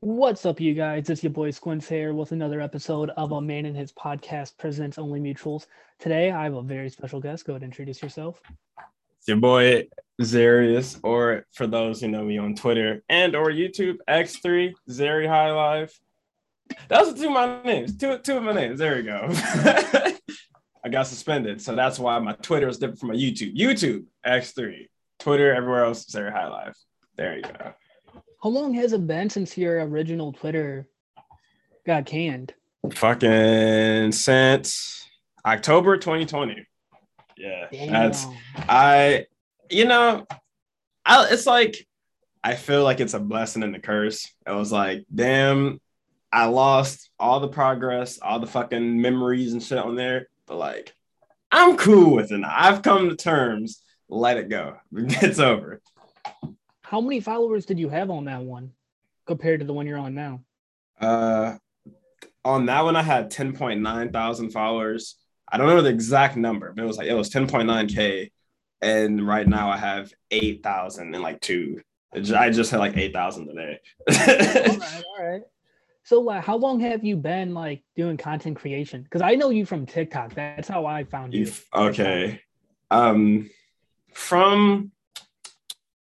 What's up, you guys? It's your boy Squints here with another episode of A Man and His Podcast Presidents Only Mutuals. Today, I have a very special guest. Go ahead and introduce yourself. It's your boy Xeryus, or for those who know me on Twitter and or YouTube, X3 Xery High Life. Those are two of my names. Two, two of my names. There we go. I got suspended, so that's why my Twitter is different from my YouTube. YouTube X3, Twitter everywhere else Xery High Life. There you go. How long has it been since your original Twitter got canned? Fucking since October 2020. Yeah, Damn. that's I. You know, I. It's like I feel like it's a blessing and a curse. It was like, damn, I lost all the progress, all the fucking memories and shit on there. But like, I'm cool with it. now. I've come to terms. Let it go. It's over. How many followers did you have on that one compared to the one you're on now? Uh, on that one, I had 10.9 thousand followers. I don't know the exact number, but it was like it was 10.9k, and right now I have 8,000 and like two. I just had like 8,000 today. all right, all right. So, like, how long have you been like doing content creation? Because I know you from TikTok. That's how I found you. Okay, um, from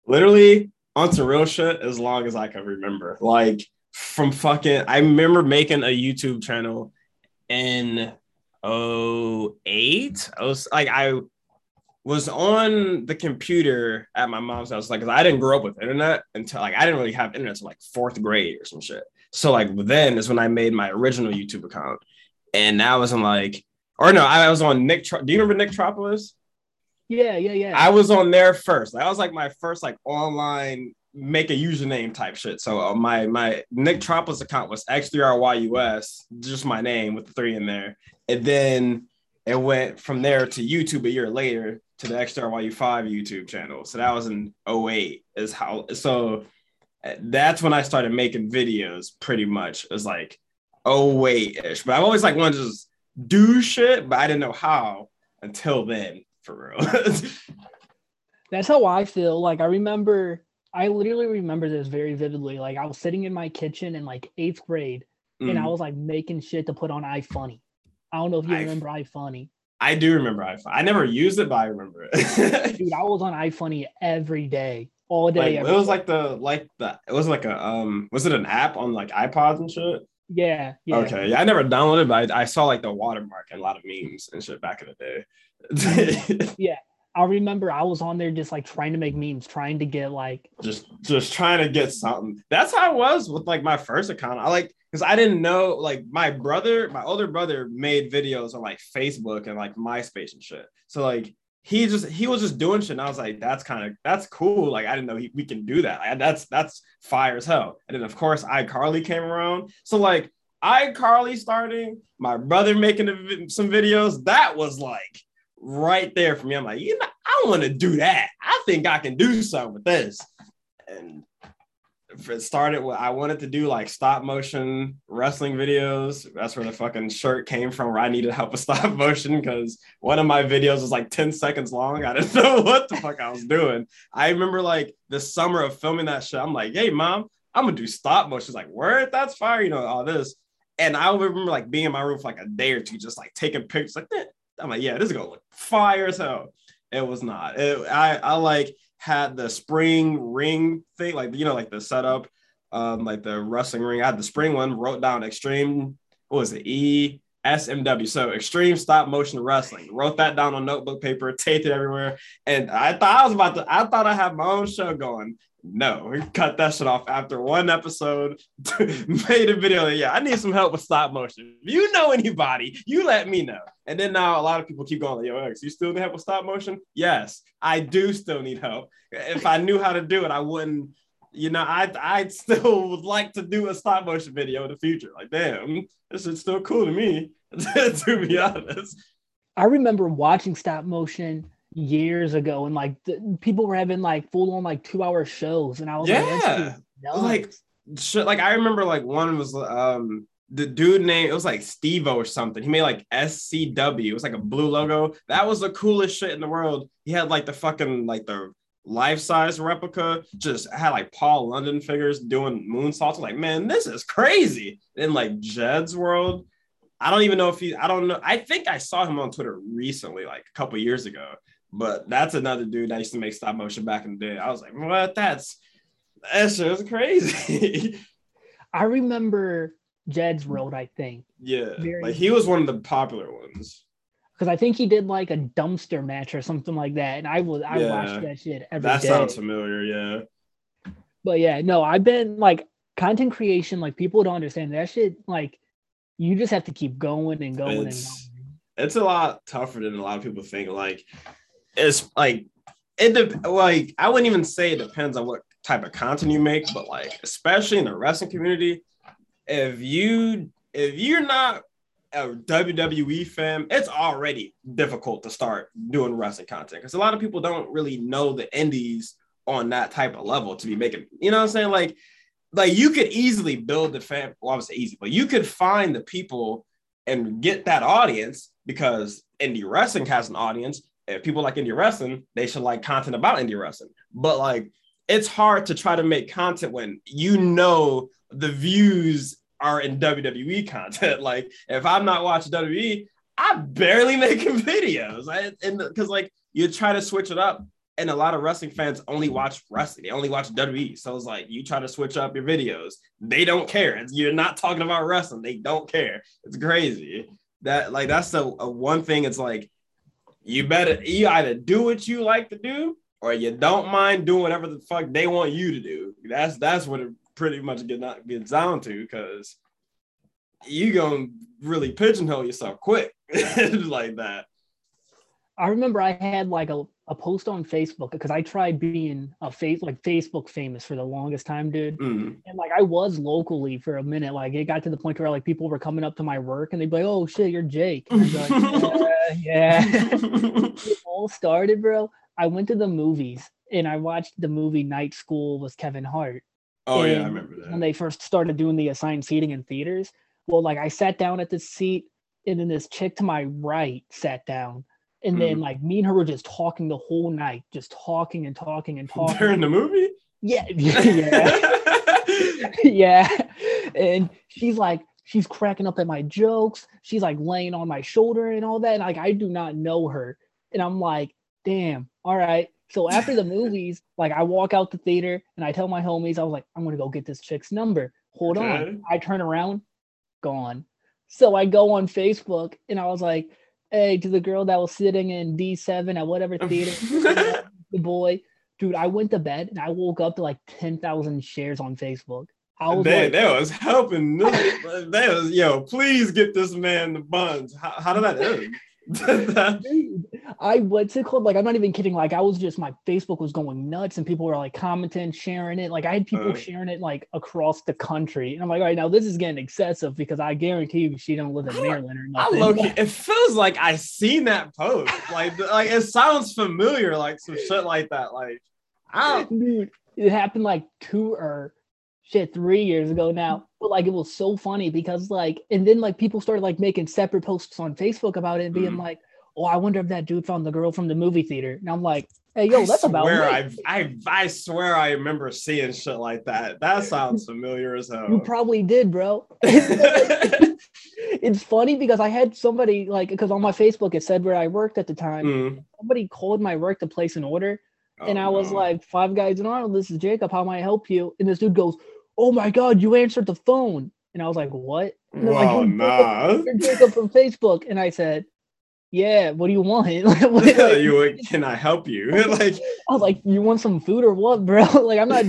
literally on some real shit as long as I can remember. Like from fucking, I remember making a YouTube channel in 08. I was like, I was on the computer at my mom's house, like, cause I didn't grow up with internet until like I didn't really have internet until like fourth grade or some shit. So like then is when I made my original YouTube account, and that was in like, or no, I was on Nick. Tro- Do you remember Nicktropolis? Yeah, yeah, yeah. I was on there first. That was like my first like online make a username type shit. So uh, my my Nicktropolis account was X3RYUS, just my name with the three in there. And then it went from there to YouTube a year later to the X3RYU5 YouTube channel. So that was in 08 is how so uh, that's when I started making videos pretty much. It was like 08-ish. But I've always like wanted to just do shit, but I didn't know how until then, for real. That's how I feel. Like I remember, I literally remember this very vividly. Like I was sitting in my kitchen in like eighth grade, and I Mm. was like making shit to put on iFunny. I don't know if you I- remember iFunny, I do remember iFunny. I never used it, but I remember it. dude. I was on iFunny every day, all day. like, it was day. like the like the it was like a um was it an app on like iPods and shit? yeah, yeah. Okay, yeah, I never downloaded, but I, I saw like the watermark and a lot of memes and shit back in the day. I remember I was on there just like trying to make memes, trying to get like just just trying to get something. That's how I was with like my first account. I like because I didn't know like my brother, my older brother made videos on like Facebook and like MySpace and shit. So like he just he was just doing shit, and I was like, that's kind of that's cool. Like I didn't know he, we can do that. Like, that's that's fire as hell. And then of course iCarly came around. So like iCarly starting, my brother making a some videos. That was like right there for me. I'm like, you know, I want to do that. I think I can do something with this. And it started with I wanted to do like stop motion wrestling videos. That's where the fucking shirt came from, where I needed help with stop motion because one of my videos was like 10 seconds long. I didn't know what the fuck I was doing. I remember like the summer of filming that shit. I'm like, hey mom, I'm gonna do stop motion. She's like, word, that's fire, you know, all this. And I remember like being in my room for like a day or two, just like taking pictures, like that. I'm like, yeah, this is gonna look fire hell. It was not. It, I I like had the spring ring thing, like you know, like the setup, um, like the wrestling ring. I had the spring one, wrote down extreme. What was it? E SMW. So extreme stop motion wrestling. Wrote that down on notebook paper, taped it everywhere. And I thought I was about to, I thought I had my own show going. No, cut that shit off after one episode. made a video. Yeah, I need some help with stop motion. If you know anybody, you let me know. And then now a lot of people keep going, like, yo, X, you still need help with stop motion? Yes, I do still need help. If I knew how to do it, I wouldn't, you know, I I still would like to do a stop motion video in the future. Like, damn, this is still cool to me, to be honest. I remember watching stop motion years ago, and like the, people were having like full on like two hour shows, and I was like, Yeah. nuts. Like, shit, like I remember like one was um the dude name it was like Stevo or something. He made like SCW. It was like a blue logo. That was the coolest shit in the world. He had like the fucking like the life size replica just had like Paul London figures doing moonsaults. I'm like, man, this is crazy. In like Jed's world, I don't even know if he. I don't know. I think I saw him on Twitter recently, like a couple years ago. But that's another dude that used to make stop motion back in the day. I was like, what? That's that's just crazy. I remember Jed's Road, I think. Yeah, Very like he was one of the popular ones. Because I think he did like a dumpster match or something like that, and I was I yeah. watched that shit every that day. sounds familiar, yeah. But yeah, no, I've been like content creation. Like people don't understand that shit. Like you just have to keep going and going it's, and going. It's a lot tougher than a lot of people think. Like it's like it de- like I wouldn't even say it depends on what type of content you make, but like especially in the wrestling community, if you if you're not a WWE fan, it's already difficult to start doing wrestling content because a lot of people don't really know the indies on that type of level to be making. You know what I'm saying? Like, like you could easily build the fan. Well, obviously easy, but you could find the people and get that audience because indie wrestling has an audience. If people like indie wrestling, they should like content about indie wrestling. But like, it's hard to try to make content when you know the views are in WWE content. Like if I'm not watching WWE, I'm barely making videos. I, and because like you try to switch it up, and a lot of wrestling fans only watch wrestling. They only watch WWE. So it's like you try to switch up your videos. They don't care. It's, you're not talking about wrestling. They don't care. It's crazy. That like that's the one thing. It's like you better you either do what you like to do or you don't mind doing whatever the fuck they want you to do. That's that's what it pretty much gets down to because you gonna really pigeonhole yourself quick like that. I remember I had like a, a post on Facebook because I tried being a face like Facebook famous for the longest time, dude. Mm. And like I was locally for a minute. Like it got to the point where like people were coming up to my work and they'd be like, "Oh shit, you're Jake." Like, yeah, yeah. it all started, bro. I went to the movies and I watched the movie Night School with Kevin Hart. Oh and yeah, I remember that. When they first started doing the assigned seating in theaters, well, like I sat down at the seat, and then this chick to my right sat down, and mm. then like me and her were just talking the whole night, just talking and talking and talking. During the movie? Yeah, yeah, yeah. And she's like, she's cracking up at my jokes. She's like laying on my shoulder and all that. And like I do not know her, and I'm like, damn, all right. So after the movies, like I walk out the theater and I tell my homies, I was like, I'm gonna go get this chick's number. Hold okay. on. I turn around, gone. So I go on Facebook and I was like, hey, to the girl that was sitting in D7 at whatever theater, the boy, dude, I went to bed and I woke up to like 10,000 shares on Facebook. I was they, like, that was helping. that was, yo, please get this man the buns. How, how did that end? Dude, I went to club like I'm not even kidding. Like I was just my Facebook was going nuts, and people were like commenting, sharing it. Like I had people uh, sharing it like across the country, and I'm like, all right, now this is getting excessive because I guarantee you she don't live in Maryland or nothing. I it feels like I seen that post. Like like it sounds familiar, like some shit like that. Like I dude, it happened like two or shit three years ago now but like it was so funny because like and then like people started like making separate posts on facebook about it and being mm. like oh i wonder if that dude found the girl from the movie theater and i'm like hey yo that's about me. I, I i swear i remember seeing shit like that that sounds familiar as hell you probably did bro it's funny because i had somebody like because on my facebook it said where i worked at the time mm. somebody called my work to place an order oh, and I was no. like, Five Guys in Arnold, this is Jacob. How may I help you? And this dude goes, oh my god, you answered the phone. And I was like, what? And well, like, nah. Jacob from Facebook. And I said, yeah, what do you want? like, you can I help you? like I was like, you want some food or what, bro? like I'm not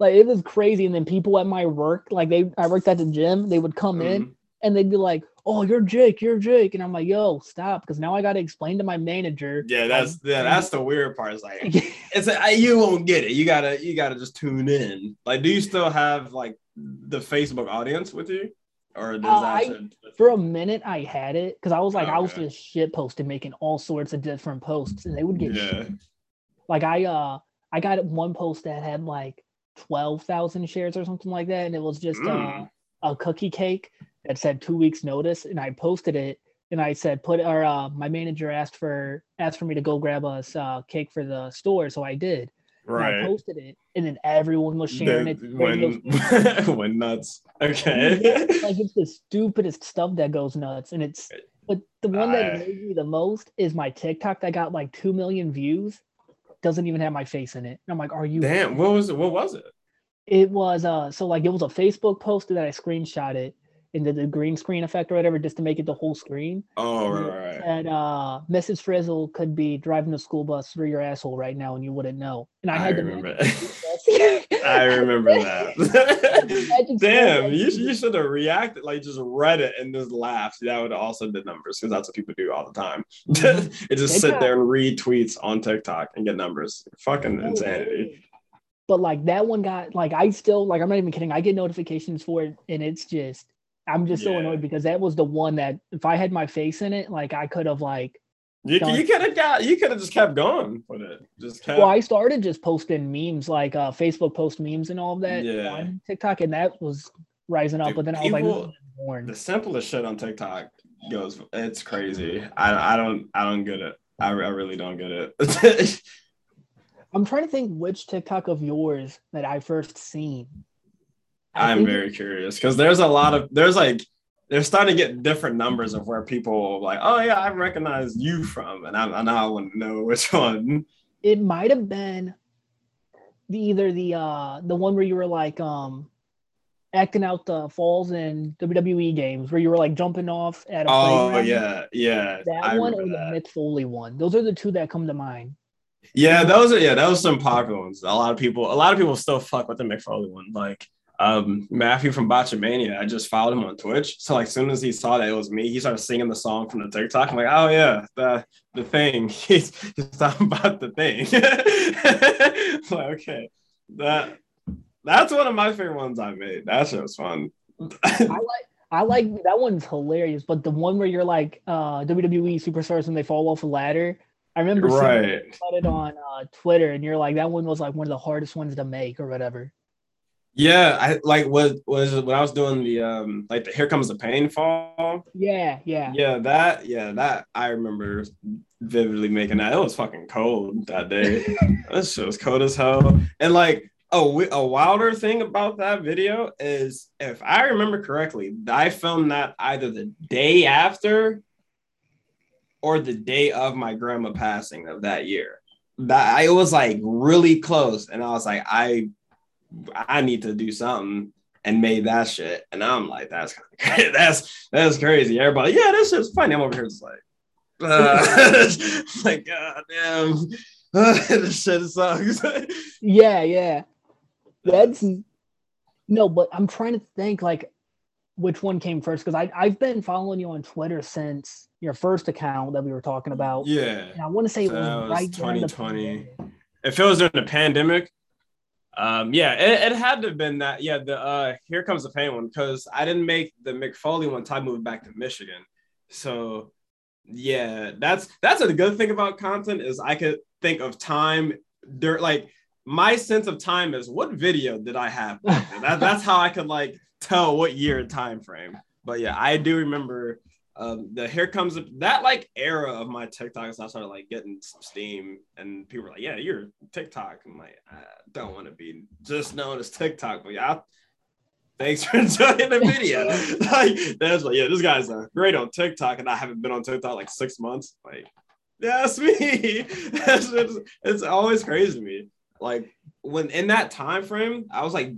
like it was crazy. And then people at my work, like they I worked at the gym, they would come mm. in and they'd be like, "Oh, you're Jake, you're Jake," and I'm like, "Yo, stop," because now I got to explain to my manager. Yeah, that's like, yeah, that's the weird part. It's like it's a, you won't get it. You gotta you gotta just tune in. Like, do you still have like the Facebook audience with you? Or does uh, that I, for a minute I had it because I was like okay. I was just shit posting, making all sorts of different posts, and they would get yeah. Shit. like I uh I got one post that had like twelve thousand shares or something like that, and it was just mm. uh, a cookie cake that said two weeks notice and I posted it and I said, put or uh, my manager asked for asked for me to go grab us uh, cake for the store, so I did. And I Right. posted it, and then everyone was sharing The- it. when when nuts. Okay. like it's the stupidest stuff that goes nuts, and it's. But the one that I- made me the most is my TikTok that got like two million views. Doesn't even have my face in it. And I'm like, are you? Damn. What was it? What was it? It was uh so like it was a Facebook post that I screenshot it into the green screen effect or whatever just to make it the whole screen. Oh, right, right. said uh Mrs. Frizzle could be driving the school bus through your asshole right now and you wouldn't know. And I, I had to remember. I I remember that. Damn, you, you should have reacted like just read it and just laughed. That would have also did numbers because that's what people do all the time. It just sit there and read tweets on TikTok and get numbers. Fucking insanity. But like that one got like I still like I'm not even kidding. I get notifications for it and it's just I'm just so annoyed because that was the one that if I had my face in it, like I could have like You, you could have got you could have just kept going with it. Just kept well, I started just posting memes like uh Facebook post memes and all of that Yeah. on TikTok, and that was rising up. Dude, but then I was like, people- born. the simplest shit on TikTok goes it's crazy. I I don't I don't get it. I, I really don't get it. I'm trying to think which TikTok of yours that I first seen. I I'm very curious because there's a lot of there's like they're starting to get different numbers of where people like, oh yeah, I recognize you from, and I, I now I want to know which one. it might have been the either the uh the one where you were like um acting out the falls in WWE games where you were like jumping off at a Oh playground. yeah, yeah, I That one or the that. Mick Foley one. Those are the two that come to mind. Yeah, those are yeah, those are some popular ones. A lot of people, a lot of people still fuck with the Mick Foley one. Like um Matthew from Botchamania, I just followed him on Twitch. So like as soon as he saw that it was me, he started singing the song from the TikTok. I'm like, oh yeah, the the thing. He's, he's talking about the thing. like, okay. That that's one of my favorite ones I made. That shit was fun. I like I like that one's hilarious, but the one where you're like uh WWE superstars when they fall off a ladder. I remember seeing right. it it on uh, Twitter, and you're like, that one was like one of the hardest ones to make or whatever. Yeah, I like was was when I was doing the um like the Here Comes the Pain fall. Yeah, yeah. Yeah, that yeah, that I remember vividly making that. It was fucking cold that day. that shit was cold as hell. And like a, a wilder thing about that video is if I remember correctly, I filmed that either the day after or the day of my grandma passing of that year. That I was like really close, and I was like, I I need to do something and made that shit. And I'm like, that's kind of crazy. That's that's crazy. Everybody, yeah, this shit's funny. I'm over here just like, uh, like, god damn, this shit sucks. Yeah, yeah. That's no, but I'm trying to think like which one came first because I I've been following you on Twitter since your first account that we were talking about. yeah. And I want to say it was, was right during the 2020. If it was during the pandemic, um, yeah, it, it had to have been that. Yeah, the uh, here comes the pain one because I didn't make the Mick Foley one I moved back to Michigan. So yeah, that's that's a good thing about content is I could think of time. There, like my sense of time is what video did I have? that, that's how I could like tell what year and time frame. But yeah, I do remember um, the here comes the, that like era of my TikTok TikToks. I started like getting some steam, and people were like, "Yeah, you're TikTok." I'm like, I don't want to be just known as TikTok, but yeah. Thanks for enjoying the video. like that's like, yeah, this guy's uh, great on TikTok, and I haven't been on TikTok like six months. Like, yeah, that's me. That's- it's, it's always crazy to me. Like when in that time frame, I was like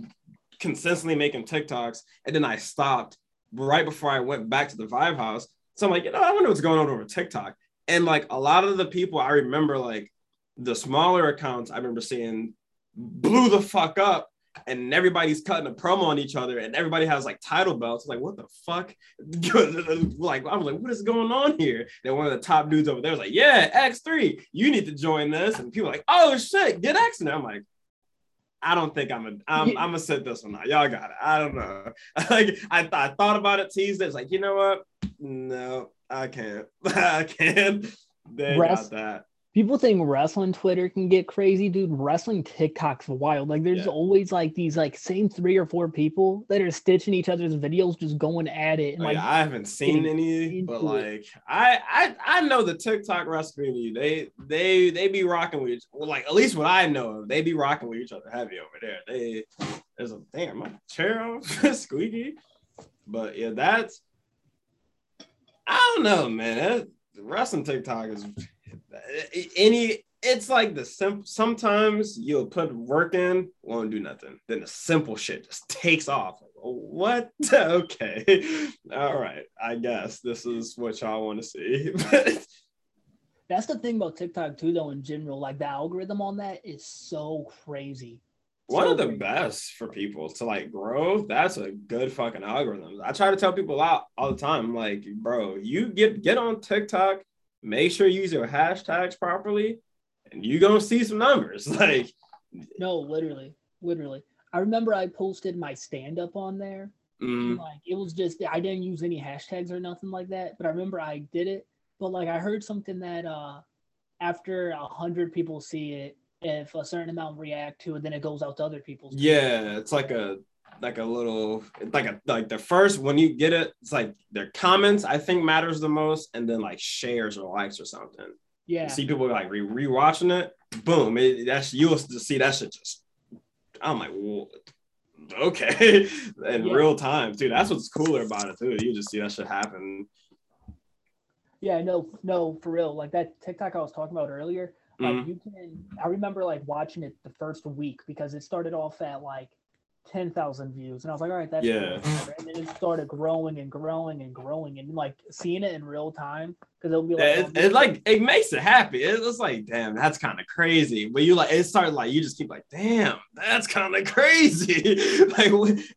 consistently making TikToks, and then I stopped right before I went back to the Vibe House. So I'm like, you know, I wonder what's going on over TikTok. And like a lot of the people I remember, like the smaller accounts, I remember seeing blew the fuck up. And everybody's cutting a promo on each other, and everybody has like title belts. Like, what the fuck? like, I was like, what is going on here? Then one of the top dudes over there was like, yeah, X3, you need to join this. And people like, oh shit, get X. And I'm like, I don't think I'm a I'm, I'm gonna sit this one out. Y'all got it. I don't know. like I, th- I thought about it, teased it. It's like, you know what? No, I can't. I can't. They Rest- got that. People think wrestling Twitter can get crazy, dude. Wrestling TikTok's wild. Like there's Yeah. always like these like same three or four people that are stitching each other's videos, just going at it. And Like, like I haven't seen any, but it. like I, I I know the TikTok wrestling community. They they they be rocking with well, like at least what I know of, they be rocking with each other heavy over there. They there's a damn my chair squeaky, but yeah, that's I don't know, man. That, wrestling TikTok is any. It's like the simple. Sometimes you'll put work in, won't do nothing. Then the simple shit just takes off. What? okay, all right. I guess this is what y'all want to see. that's the thing about TikTok too, though, in general. Like the algorithm on that is so crazy. One So of the crazy. best for people to like grow. That's a good fucking algorithm. I try to tell people out all the time, like, bro, you get get on TikTok, make sure you use your hashtags properly, and you're gonna see some numbers. Like, No, literally, literally. I remember I posted my stand up on there. mm, Like it was just I didn't use any hashtags or nothing like that. But I remember I did it. But like I heard something that uh after a hundred people see it, if a certain amount react to it, then it goes out to other people. yeah, it's like a like a little like a like the first when you get it, it's like their comments I think matters the most, and then like shares or likes or something. Yeah. You see people like re rewatching it, boom, it, that's you'll just see that shit just. I'm like, "Whoa, okay, in Yeah. real time, too. That's what's cooler about it too. You just see that shit happen. Yeah, no, no, for real. Like that TikTok I was talking about earlier. Like Mhm. you can I remember like watching it the first week because it started off at like ten thousand views. And I was like, all right, that's cool, Yeah. whatever. And then it started growing and growing and growing and like seeing it in real time because it'll be like It, it like it makes it happy. It was like, damn, that's kind of crazy. But you like it started like you just keep like, damn, that's kind of crazy. like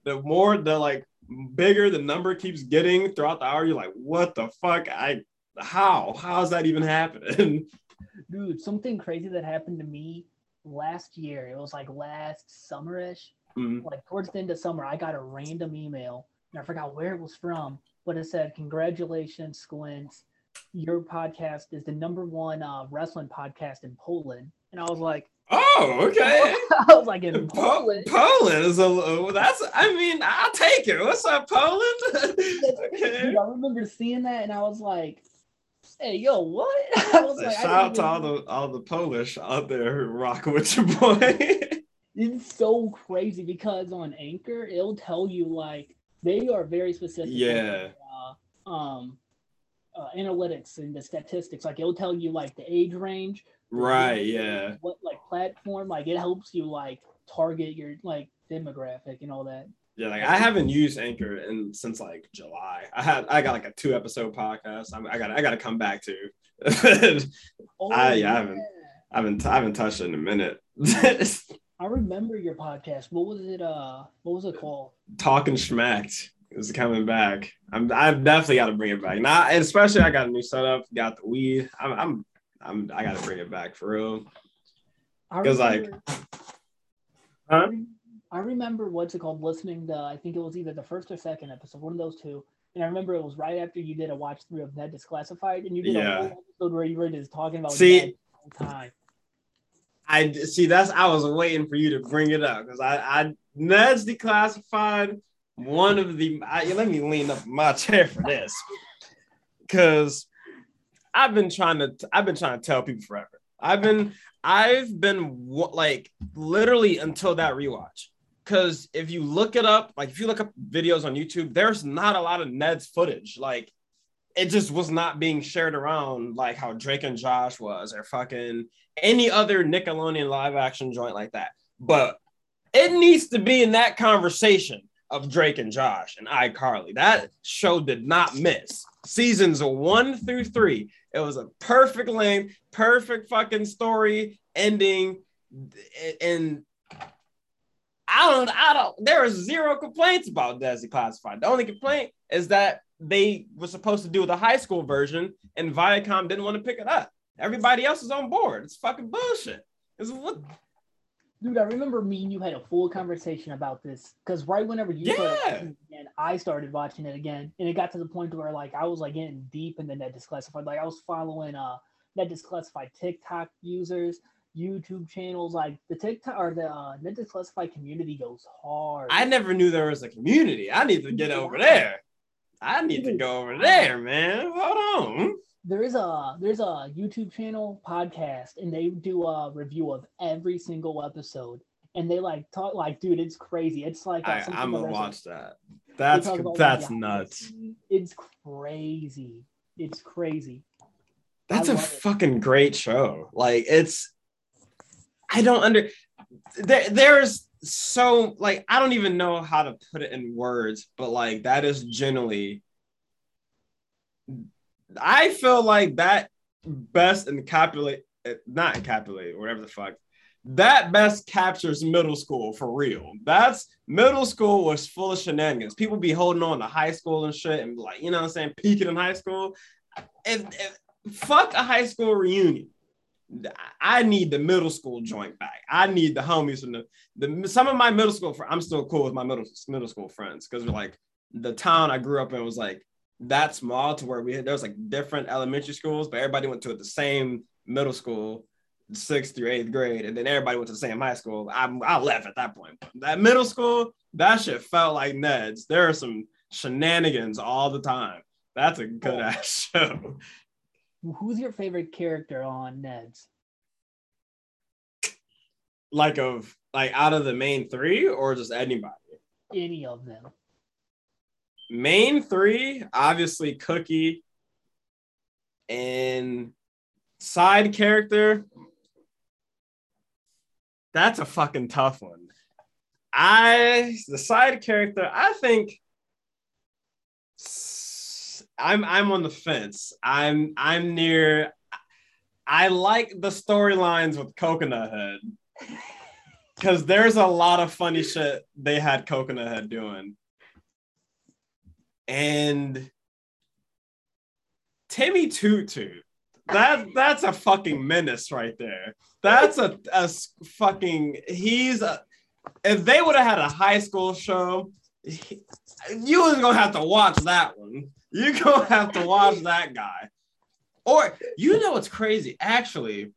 the more the like bigger the number keeps getting throughout the hour, you're like, what the fuck? I how how's that even happening? dude, something crazy that happened to me last year. It was like last summerish. Mm, Like towards the end of summer, I got a random email and I forgot where it was from, but it said, Congratulations, Squints. Your podcast is the number one uh, wrestling podcast in Poland. And I was like, Oh, okay. I was like in Po- Poland. Poland is a little- that's I mean I'll take it. What's up, Poland? okay. Dude, I remember seeing that and I was like, hey, yo, what? I was like, Shout out to all the all the Polish out there who rock with your boy. It's so crazy because on Anchor, it'll tell you like they are very specific. Yeah. Uh, um, uh, analytics and the statistics. Like it'll tell you like the age range. right, gender, yeah. What like platform? Like it helps you like target your like demographic and all that. Yeah, like I haven't used Anchor in since like July. I had I got like a two episode podcast. I'm, I got I got to come back to. Oh, I- yeah, I haven't- I haven't I haven't touched it in a minute. I remember your podcast. What was it? Uh, what was it called? Talking schmacked is coming back. I'm I've definitely got to bring it back. Now, especially I got a new setup, got the weed. I'm I'm, I'm I got to bring it back for real. I 'Cause, like- remember- Huh? I remember what's it called? Listening to I think it was either the first or second episode, one of those two. And I remember it was right after you did a watch through of Ned Declassified, and you did Yeah. a whole episode where you were just talking about See- Ned the whole time. I see that's I was waiting for you to bring it up because I I Ned's declassified one of the I, let me lean up my chair for this. Because I've been trying to I've been trying to tell people forever. I've been I've been like literally until that rewatch. Because if you look it up like if you look up videos on YouTube there's not a lot of Ned's footage. Like it just was not being shared around like how Drake and Josh was or fucking any other Nickelodeon live action joint like that. But it needs to be in that conversation of Drake and Josh and iCarly. That show did not miss. Seasons one through three. It was a perfect length, perfect fucking story ending. And I don't, I don't, there are zero complaints about Desi Classified. The only complaint is that they were supposed to do the high school version and Viacom didn't want to pick it up. Everybody else is on board. It's fucking bullshit. It's what Dude, I remember me and you had a full conversation about this because right whenever you started Yeah. it again, I started watching it again, and it got to the point where like I was like getting deep in the Ned Declassified. Like I was following uh Ned Declassified TikTok users, YouTube channels. Like the TikTok or the uh, Ned Declassified community goes hard. I never knew there was a community. I need to get over there. I need to go over there, man. Hold on. there is a there's a YouTube channel podcast, and they do a review of every single episode. And they like talk like, dude, it's crazy. It's like I, I'm gonna watch that. That's about, that's like, nuts. It's crazy. It's crazy. That's I a love it. fucking great show. Like it's I don't under there there's so like I don't even know how to put it in words, but like that is generally I feel like that best encapsulate not encapsulate whatever the fuck that best captures middle school for real. That's middle school was full of shenanigans. People be holding on to high school and shit and like, you know what I'm saying, peaking in high school. If, if fuck a high school reunion. I need the middle school joint back. I need the homies from the, the some of my middle school. fr- I'm still cool with my middle middle school friends because we're like the town I grew up in was like that small to where we had there was like different elementary schools, but everybody went to the same middle school, sixth through eighth grade, and then everybody went to the same high school. I I left at that point. That middle school, that shit felt like Ned's. There are some shenanigans all the time. That's a good ass show. Who's your favorite character on Ned's? Like of like out of the main three or just anybody. Any of them? Main three, obviously Cookie, and side character. That's a fucking tough one. I the side character, I think I'm I'm on the fence. I'm I'm near I like the storylines with Coconut Head. Cause there's a lot of funny shit they had Coconut Head doing. And Timmy Tutu, that that's a fucking menace right there. That's a, a fucking he's a if they would have had a high school show, he- you was gonna have to watch that one. You're gonna have to watch that guy. Or you know what's crazy? Actually,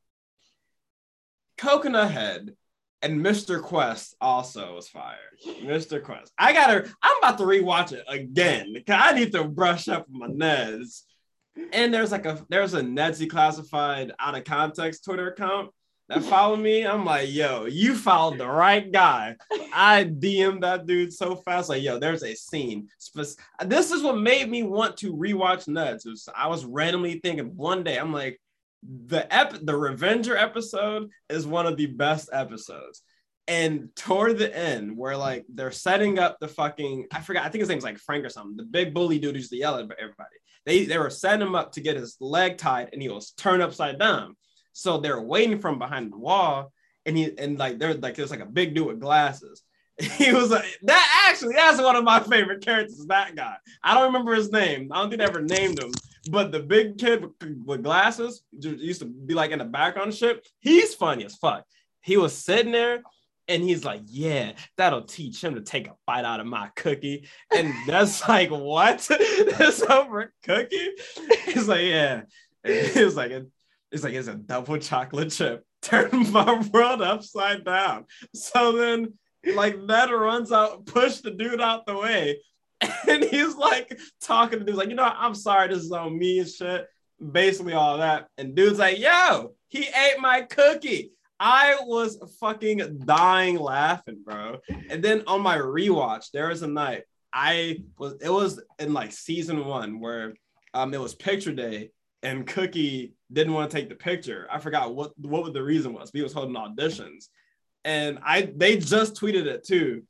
Coconut Head and Mr. Quest also was fire. Mr. Quest. I gotta, I'm about to rewatch it again. Cause I need to brush up my Neds. And there's like a there's a Ned's Declassified out of context Twitter account that followed me. I'm like, yo, you followed the right guy. I DM'd that dude so fast. Like, yo, there's a scene. This is what made me want to rewatch. It was- I was randomly thinking one day, I'm like, the ep the Revenger episode is one of the best episodes. And toward the end, where like they're setting up the fucking I forgot, I think his name's like Frank or something, the big bully dude who's to yell at everybody. They they were setting him up to get his leg tied and he was turned upside down. So they're waiting from behind the wall, and he and like there's like there's like a big dude with glasses. He was like that actually that's one of my favorite characters, that guy. I don't remember his name. I don't think they ever named him, but the big kid with, glasses used to be like in the background shit. He's funny as fuck. He was sitting there and he's like, Yeah, that'll teach him to take a bite out of my cookie. And that's like, What? That's over cookie? He's like, Yeah. He was like, It's like, It's a double chocolate chip. Turn my world upside down. So then, like, Ned runs out, push the dude out the way. And he's like talking to dudes, like, you know, I'm sorry, this is on me and shit. Basically, all that. And dude's like, yo, he ate my cookie. I was fucking dying laughing, bro. And then on my rewatch, there was a night I was, it was in like season one where um it was picture day and Cookie didn't want to take the picture. I forgot what what the reason was. He was holding auditions. And I they just tweeted it too,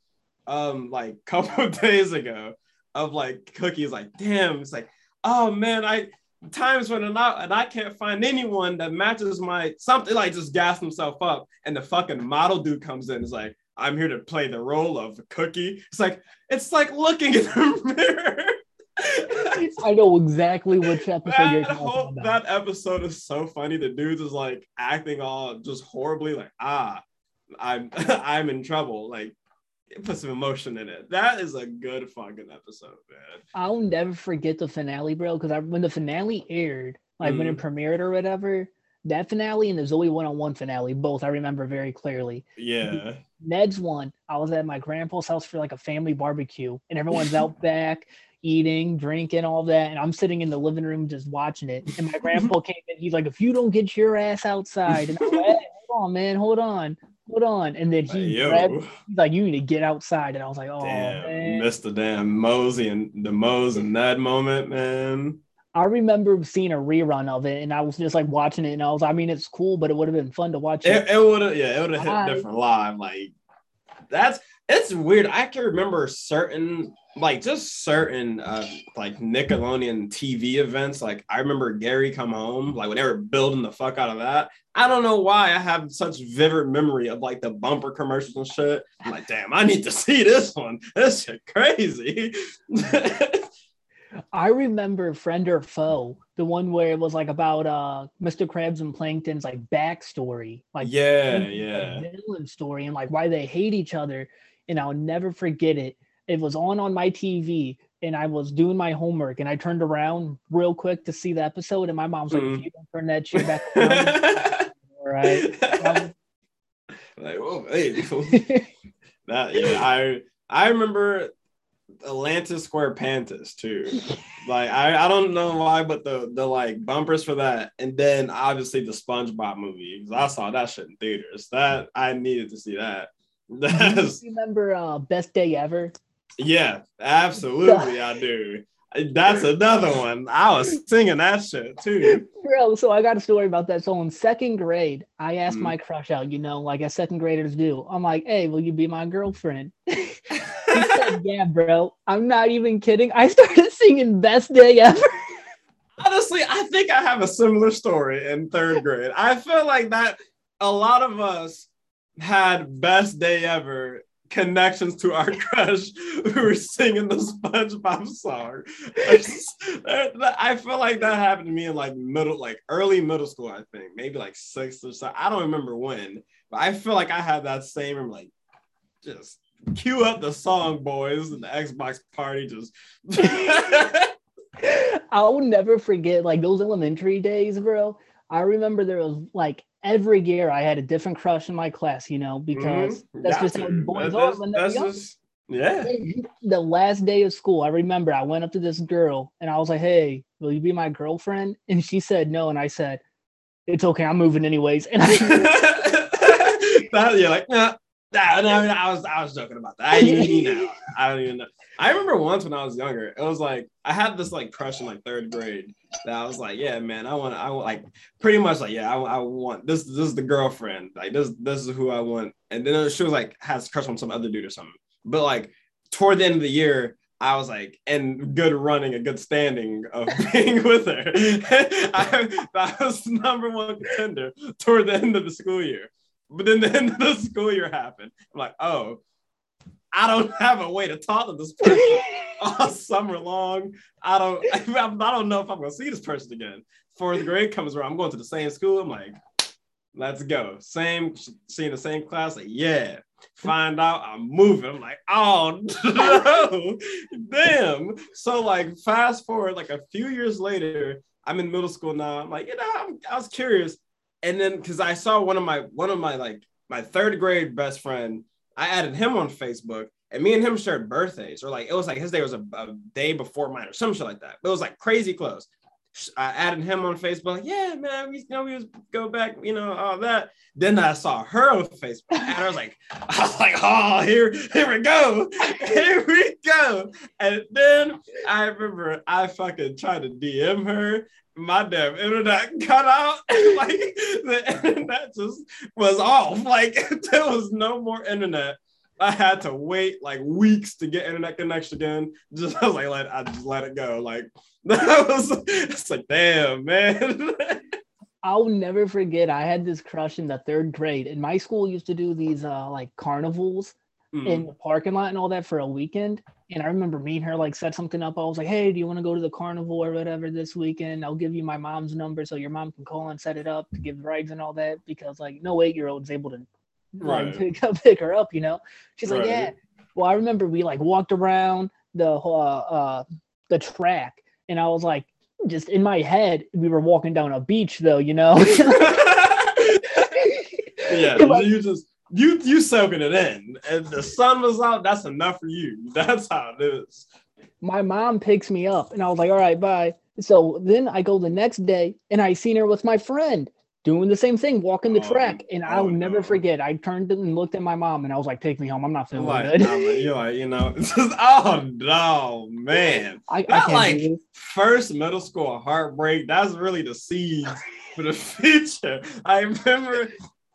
um, like a couple of days ago of like Cookie's like, damn, it's like, oh man, I times when and I, and I can't find anyone that matches my something like just gas himself up and the fucking model dude comes in is like I'm here to play the role of Cookie. It's like it's like looking in the mirror. I know exactly which episode you're that, talking whole, about. that episode is so funny. The dude is like acting all just horribly, like ah, I'm I'm in trouble. Like put some emotion in it. That is a good fucking episode, man. I'll never forget the finale, bro. Because I when the finale aired, like when it Mm-hmm. premiered or whatever, that finale and the Zoey 101 finale, both I remember very clearly. Yeah. Ned's one, I was at my grandpa's house for like a family barbecue, and everyone's out back eating, drinking, all that, and I'm sitting in the living room just watching it. And my grandpa came in, he's like, "If you don't get your ass outside," and I'm like, hey, "Hold on, man, hold on." Hold on, and then he Like, grabbed, he's like, "You need to get outside," and I was like, "Oh damn, man!" missed the damn Mosey and the Mose and that moment, man. I remember seeing a rerun of it, and I was just like watching it, and I was, I mean, it's cool, but it would have been fun to watch it. It, it would have, yeah, it would have hit different live. Like that's it's weird. I can remember certain, like just certain, uh, like Nickelodeon TV events. Like I remember Gary Come Home, like when they were building the fuck out of that. I don't know why I have such vivid memory of like the bumper commercials and shit. I'm like, damn, I need to see this one. This shit crazy. I remember Friend or Foe, the one where it was like about uh Mr. Krabs and Plankton's like backstory, like yeah, yeah. villain story, and like why they hate each other. And I'll never forget it. It was on on my TV, and I was doing my homework, and I turned around real quick to see the episode, and my mom's like, Mhm. "If you don't turn that shit back on, all right." Like, whoa, hey, that yeah, I I remember Atlantis Square Pantis too. Like I, I don't know why, but the the like bumpers for that, and then obviously the SpongeBob movie. 'cause I saw that shit in theaters. That I needed to see that. That's remember uh, Best Day Ever? Yeah, absolutely, I do. That's another one. I was singing that shit too. Bro, so I got a story about that. So in second grade, I asked Mm. my crush out, you know, like as second graders do. I'm like, hey, will you be my girlfriend? he said, yeah, bro. I'm not even kidding. I started singing Best Day Ever. Honestly, I think I have a similar story in third grade. I feel like that a lot of us had best day ever connections to our crush who were singing the SpongeBob song. I feel like that happened to me in like middle, like early middle school, I think, maybe like sixth or so. I don't remember when, but I feel like I had that same I'm like just cue up the song, boys, and the Xbox party just I'll never forget like those elementary days, bro. I remember there was like every year I had a different crush in my class, you know, because Mhm. that's just how boys are when they're that's young. just- yeah. the last day of school, I remember I went up to this girl and I was like, "Hey, will you be my girlfriend?" And she said no, and I said, "It's okay, I'm moving anyways." And I that, you're like, nah, nah, no, I was, I was joking about that. I even know. I don't even know. I remember once when I was younger, it was like I had this like crush in like third grade that I was like, yeah, man, I want, I want like pretty much like, yeah, I, I want this. This is the girlfriend. Like this, this is who I want. And then she was like has crush on some other dude or something. But like toward the end of the year, I was like in good running a good standing of being with her. I, that was number one contender toward the end of the school year. But then the end of the school year happened. I'm like, oh, I don't have a way to talk to this person all summer long. I don't, I, don't know if I'm gonna see this person again. Fourth grade comes around. I'm going to the same school. I'm like, let's go. Same, seeing the same class. Like, yeah. Find out I'm moving. I'm like, oh no, damn. So like, fast forward like a few years later, I'm in middle school now. I'm like, you know, I'm, I was curious, and then because I saw one of my one of my like my third grade best friend, I added him on Facebook, and me and him shared birthdays, or like it was like his day was a, a day before mine, or some shit like that. It was like crazy close. I added him on Facebook. Yeah, man, we you know we was go back, you know, all that. Then I saw her on Facebook, and I was like, I was like, oh, here, here we go, here we go. And then I remember I fucking tried to DM her. My damn internet cut out. like the internet just was off. Like there was no more internet. I had to wait like weeks to get internet connection again. Just I was like, let I just let it go. Like that was it's like damn man. I'll never forget. I had this crush in the third grade, and my school used to do these uh like carnivals Mm. in the parking lot and all that for a weekend. And I remember me and her like set something up. I was like, "Hey, do you want to go to the carnival or whatever this weekend? I'll give you my mom's number so your mom can call and set it up to give rides and all that because like no eight year old is able to like Right. pick up pick her up. You know? She's like, "Yeah." Well, I remember we like walked around the uh, uh the track, and I was like, just in my head, we were walking down a beach though, you know. yeah, Like- you just you you soaking it in, and the sun was out. That's enough for you. That's how it is. my mom picks me up and I was like, all right, bye. So then I go the next day and I seen her with my friend doing the same thing, walking the Oh, track. And oh, I'll oh, never no. forget. I turned and looked at my mom and I was like, take me home. I'm not feeling Like, good. you're like, you know, it's just, oh no, man. I, I can't like- First middle school heartbreak. That's really the seeds for the future. I remember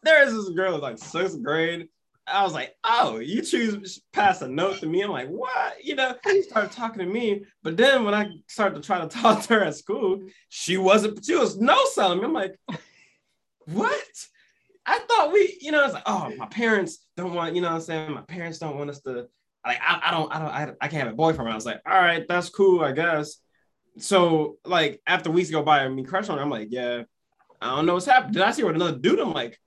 there was this girl like sixth grade. I was like, oh, you choose pass a note to me. I'm like, what? You know, she started talking to me. But then when I started to try to talk to her at school, she wasn't, she was no selling me. I'm like, what? I thought we, you know, it's like, oh, my parents don't want, you know what I'm saying? My parents don't want us to, like, I, I don't, I don't, I, I can't have a boyfriend. I was like, all right, that's cool, I guess. So, like, after weeks go by and me crush on her, I'm like, yeah, I don't know what's happened. Did I see her with another dude? I'm like,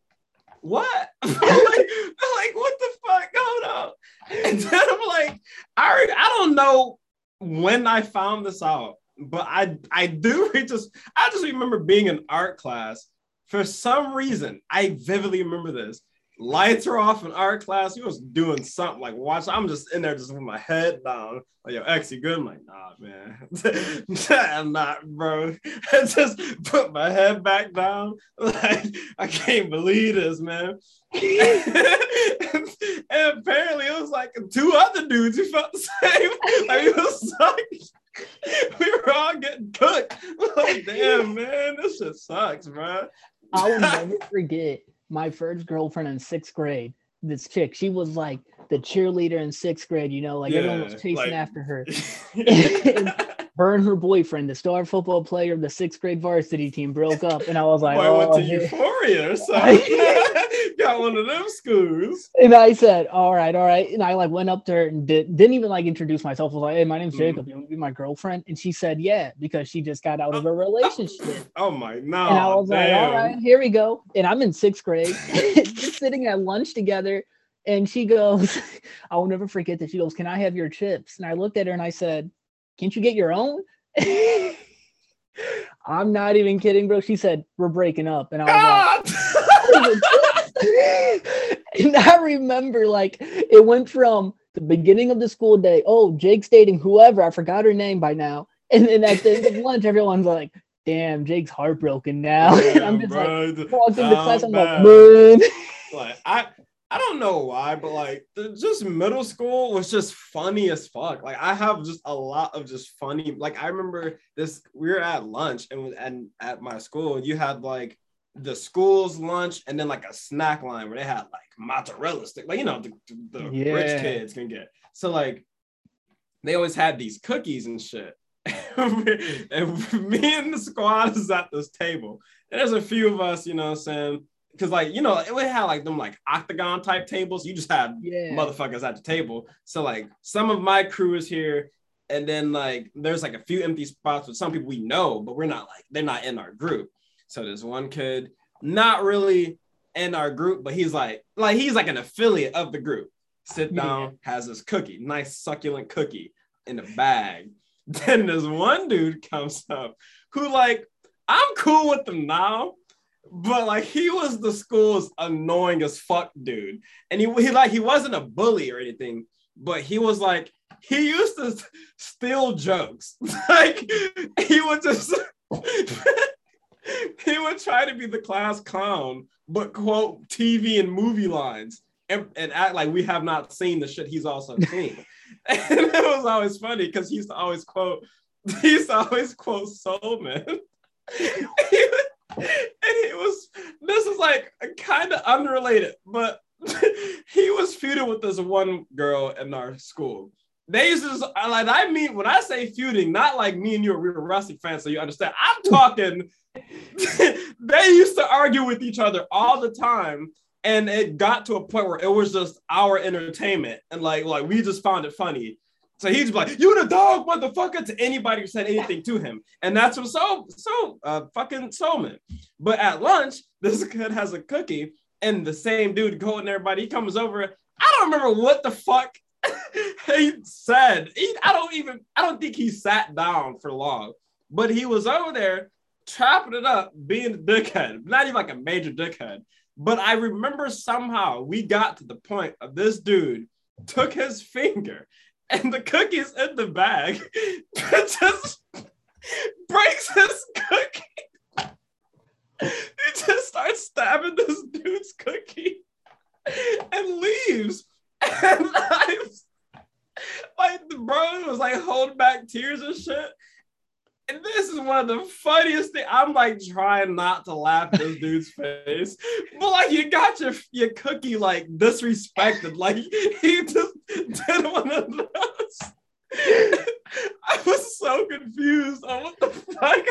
what? I'm like, I'm like, what the fuck going on? And then I'm like, I, already- I don't know when I found this out, but I, I do just, I just remember being in art class for some reason, I vividly remember this. Lights are off in art class. He was doing something like watch. I'm just in there, just with my head down. Like, yo, X, you good? I'm like, nah, man. I'm not, bro. I just put my head back down. Like, I can't believe this, man. and apparently, it was like two other dudes who felt the same. Like, it was like, we were all getting cooked. Like, damn, man, this just sucks, bro. I will never forget my first girlfriend in sixth grade. This chick, she was like the cheerleader in sixth grade, you know, like everyone was chasing like- after her. And her boyfriend, the star football player of the sixth grade varsity team, broke up, and I was like, Boy, I went oh, to hey." Euphoria or something. Got one of them schools. And I said, all right, all right. And I like went up to her and did, didn't even like introduce myself. I was like, hey, my name's Mhm. Jacob. You want to be my girlfriend? And she said, yeah, because she just got out of a relationship. Oh my no. and I was like, all right, here we go. And I'm in sixth grade, just sitting at lunch together. And she goes, I will never forget that. She goes, Can I have your chips? And I looked at her and I said, Can't you get your own? I'm not even kidding, bro. She said, We're breaking up. And I was like! and I remember like it went from the beginning of the school day, oh, Jake's dating whoever, I forgot her name by now. And then at the end of lunch, everyone's like, damn, Jake's heartbroken now. and I'm just like, Bro, walked into class, I'm down like, bad. man. like I I don't know why, but like just middle school was just funny as fuck. Like I have just a lot of just funny. Like I remember this. We were at lunch and and at my school, you had like the school's lunch and then like a snack line where they had like mozzarella stick, like you know the, the Yeah. rich kids can get. So like they always had these cookies and shit. and me and the squad is at this table. And there's a few of us, you know what I'm saying? Because like, you know, it would have like them like octagon type tables. You just have Yeah. motherfuckers at the table. So like some of my crew is here. And then like there's like a few empty spots with some people we know, but we're not like they're not in our group. So there's one kid, not really in our group, but he's like like he's like an affiliate of the group. Sit Yeah. down, has this cookie, nice succulent cookie in a bag. Then this one dude comes up who like I'm cool with him now, but like he was the school's annoying as fuck dude, and he he like he wasn't a bully or anything, but he was like he used to steal jokes. like he would just he would try to be the class clown, but quote TV and movie lines and, and act like we have not seen the shit he's also seen. and it was always funny because he used to always quote, he used to always quote Soul Man. and he was this is like kind of unrelated, but he was feuding with this one girl in our school. They used to just, like I mean when I say feuding, not like me and you we were wrestling fans, so you understand. I'm talking. they used to argue with each other all the time, and it got to a point where it was just our entertainment, and like like we just found it funny. So he's like, "You the dog, motherfucker!" to anybody who said anything to him, and that's what so so uh fucking Soulman. But at lunch, this kid has a cookie, and the same dude going everybody. He comes over. I don't remember what the fuck he said. He, I don't even. I don't think he sat down for long. but he was over there chopping it up, being a dickhead, not even like a major dickhead. But I remember somehow we got to the point of this dude took his finger and the cookies in the bag just breaks his cookie. he just starts stabbing this dude's cookie and leaves. And I like the bro was like holding back tears and shit. And this is one of the funniest things. I'm like trying not to laugh at this dude's face, but like you got your your cookie like disrespected. Like he just did one of those. I was so confused on what the fuck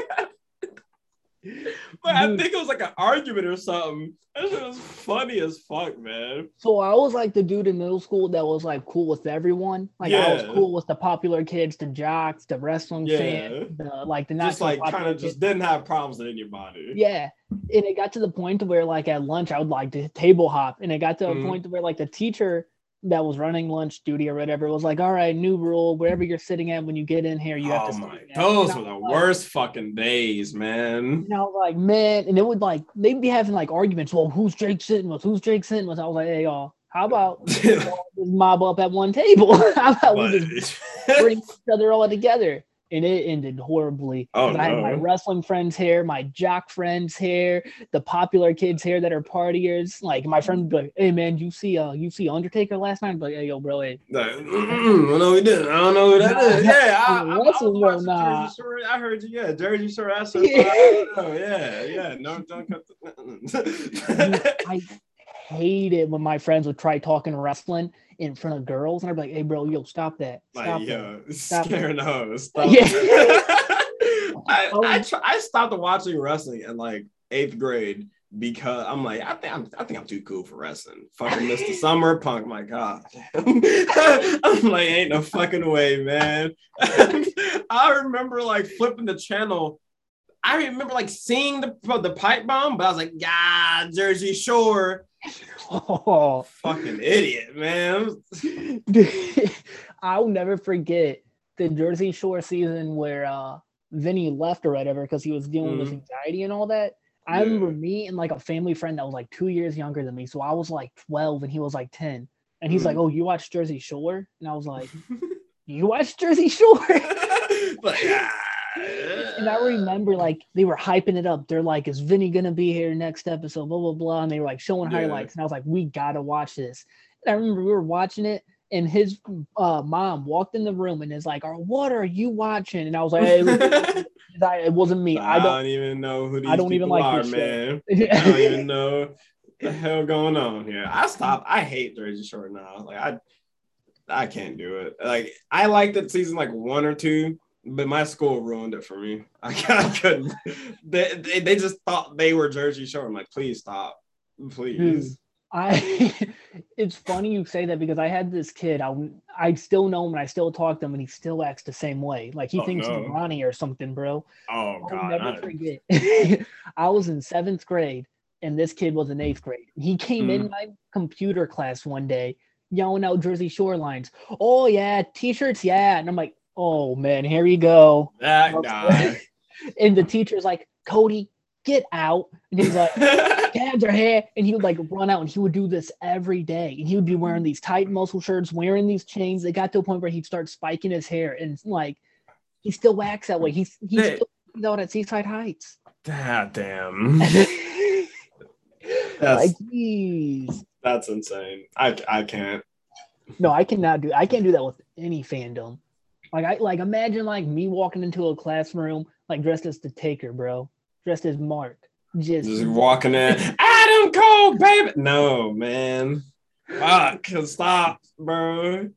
but I think it was like an argument or something. That shit was funny as fuck, man. So I was like the dude in middle school that was like cool with everyone. Like yeah. I was cool with the popular kids, the jocks, the wrestling yeah. fans, the like the not just like kind of just didn't have problems with anybody. Yeah, and it got to the point where like at lunch I would like to table hop, and it got to a mm-hmm. point where like the teacher that was running lunch duty or whatever was like, all right, new rule, wherever you're sitting at when you get in here, you have oh to. My, those were the like, worst fucking days, man. You know, like man, and it would like they'd be having like arguments. Well, who's Jake sitting with? Who's Jake sitting with? I was like, hey y'all, how about mob up at one table? how about we just bring each other all together? And it ended horribly. Oh, no. I had my wrestling friends here, my jock friends here, the popular kids here that are partiers. Like my friend would be like, "Hey man, you see uh you see Undertaker last night?" I'm like, "Hey yo, bro, hey." Like, no, we didn't. I don't know who that is. Yeah, I, I, I, I, nah. Shore, I heard you. Yeah, Jersey Shore. I said, yeah. Oh, yeah, yeah. No, don't cut. The, I hate it when my friends would try talking wrestling in front of girls, and I'd be like, "Hey, bro, yo, stop that! Stop like, yo, that. Stop scaring hoes. Stop yeah. I oh. I, try, I stopped watching wrestling in like eighth grade because I'm like, I think I'm I think I'm too cool for wrestling. Fucking Mr. Summer Punk, my God. I'm like, ain't no fucking way, man. I remember like flipping the channel. I remember like seeing the the pipe bomb, but I was like, God, Jersey Shore. Oh, fucking idiot, man. I'll never forget the Jersey Shore season where uh Vinny left or whatever because he was dealing mm. with mm-hmm. anxiety and all that. I yeah. remember me and like a family friend that was like two years younger than me. So I was like 12 and he was like 10. And he's mm. like, Oh, you watch Jersey Shore? And I was like, You watch Jersey Shore? but, yeah and I remember like they were hyping it up. They're like, "Is Vinny gonna be here next episode?" Blah blah blah, and they were like showing yeah. highlights, and I was like, "We gotta watch this." And I remember we were watching it, and his uh, mom walked in the room and is like, "Oh, what are you watching?" And I was like, hey, "It wasn't me. I don't, I don't, even know who these I don't even like are, man. I don't even know the hell going on here. I stopped. I hate Jersey Shore now. Like I, I can't do it. Like I liked it season like one or two, but my school ruined it for me. I, I couldn't. They, they, they just thought they were Jersey Shore. I'm like, please stop, please. Dude, I. it's funny you say that because I had this kid. I I still know him and I still talk to him and he still acts the same way. Like he oh, thinks no. he's Ronnie or something, bro. Oh I'll God! Never forget. I was in seventh grade and this kid was in eighth grade. He came mm. in my computer class one day yelling out Jersey Shore lines. Oh yeah, t-shirts, yeah. And I'm like, oh man, here you go. That guy. and the teacher's like, Cody, get out. And he's like, hands are here. And he would like run out and he would do this every day. And he would be wearing these tight muscle shirts, wearing these chains. It got to a point where he'd start spiking his hair and like he still acts that way. He's he's hey. still out at Seaside Heights. God damn. that's, like, geez. That's insane. I I can't. No, I cannot do I can't do that with any fandom. Like I like imagine like me walking into a classroom like dressed as the taker, bro. Dressed as Mark. Just, just walking in. Adam Cole, baby. No, man. Fuck, stop, bro.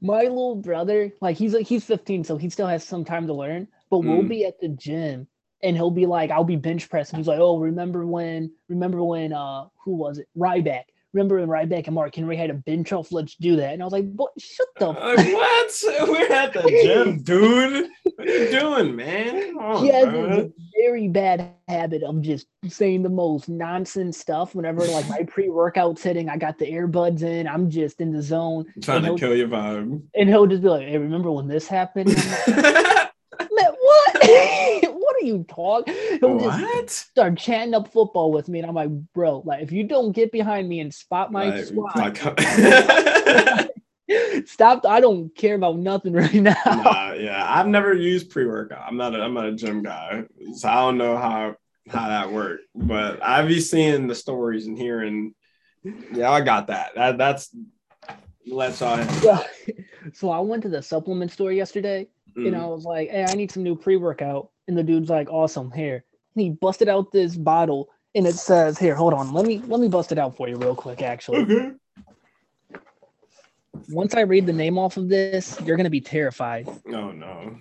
My little brother, like he's like he's 15, so he still has some time to learn. But mm. we'll be at the gym and he'll be like, I'll be bench pressing. He's like, Oh, remember when remember when uh who was it? Ryback remember when Ryback and Mark Henry had a bench off? Let's do that. And I was like, "What? Shut the uh, what? We're at the gym, dude. What are you doing, man? On, he has a very bad habit of just saying the most nonsense stuff. Whenever like my pre-workout setting, I got the earbuds in. I'm just in the zone. I'm trying to kill your vibe. And he'll just be like, "Hey, remember when this happened?" Like, what? Are you talking? He'll just What? start chanting up football with me, and I'm like, bro, like if you don't get behind me and spot my Like, like- stop. I don't care about nothing right now. nah, yeah, I've never used pre workout. I'm not. A, I'm not a gym guy, so I don't know how how that worked. But I've been seeing the stories and hearing. Yeah, I got that. That that's. Let's uh, Yeah. so I went to the supplement store yesterday, mm, and I was like, hey, I need some new pre workout, and the dude's like, awesome, here. And he busted out this bottle, and it says, here, hold on, let me let me bust it out for you real quick. Actually, okay. once I read the name off of this, you're gonna be terrified. Oh no.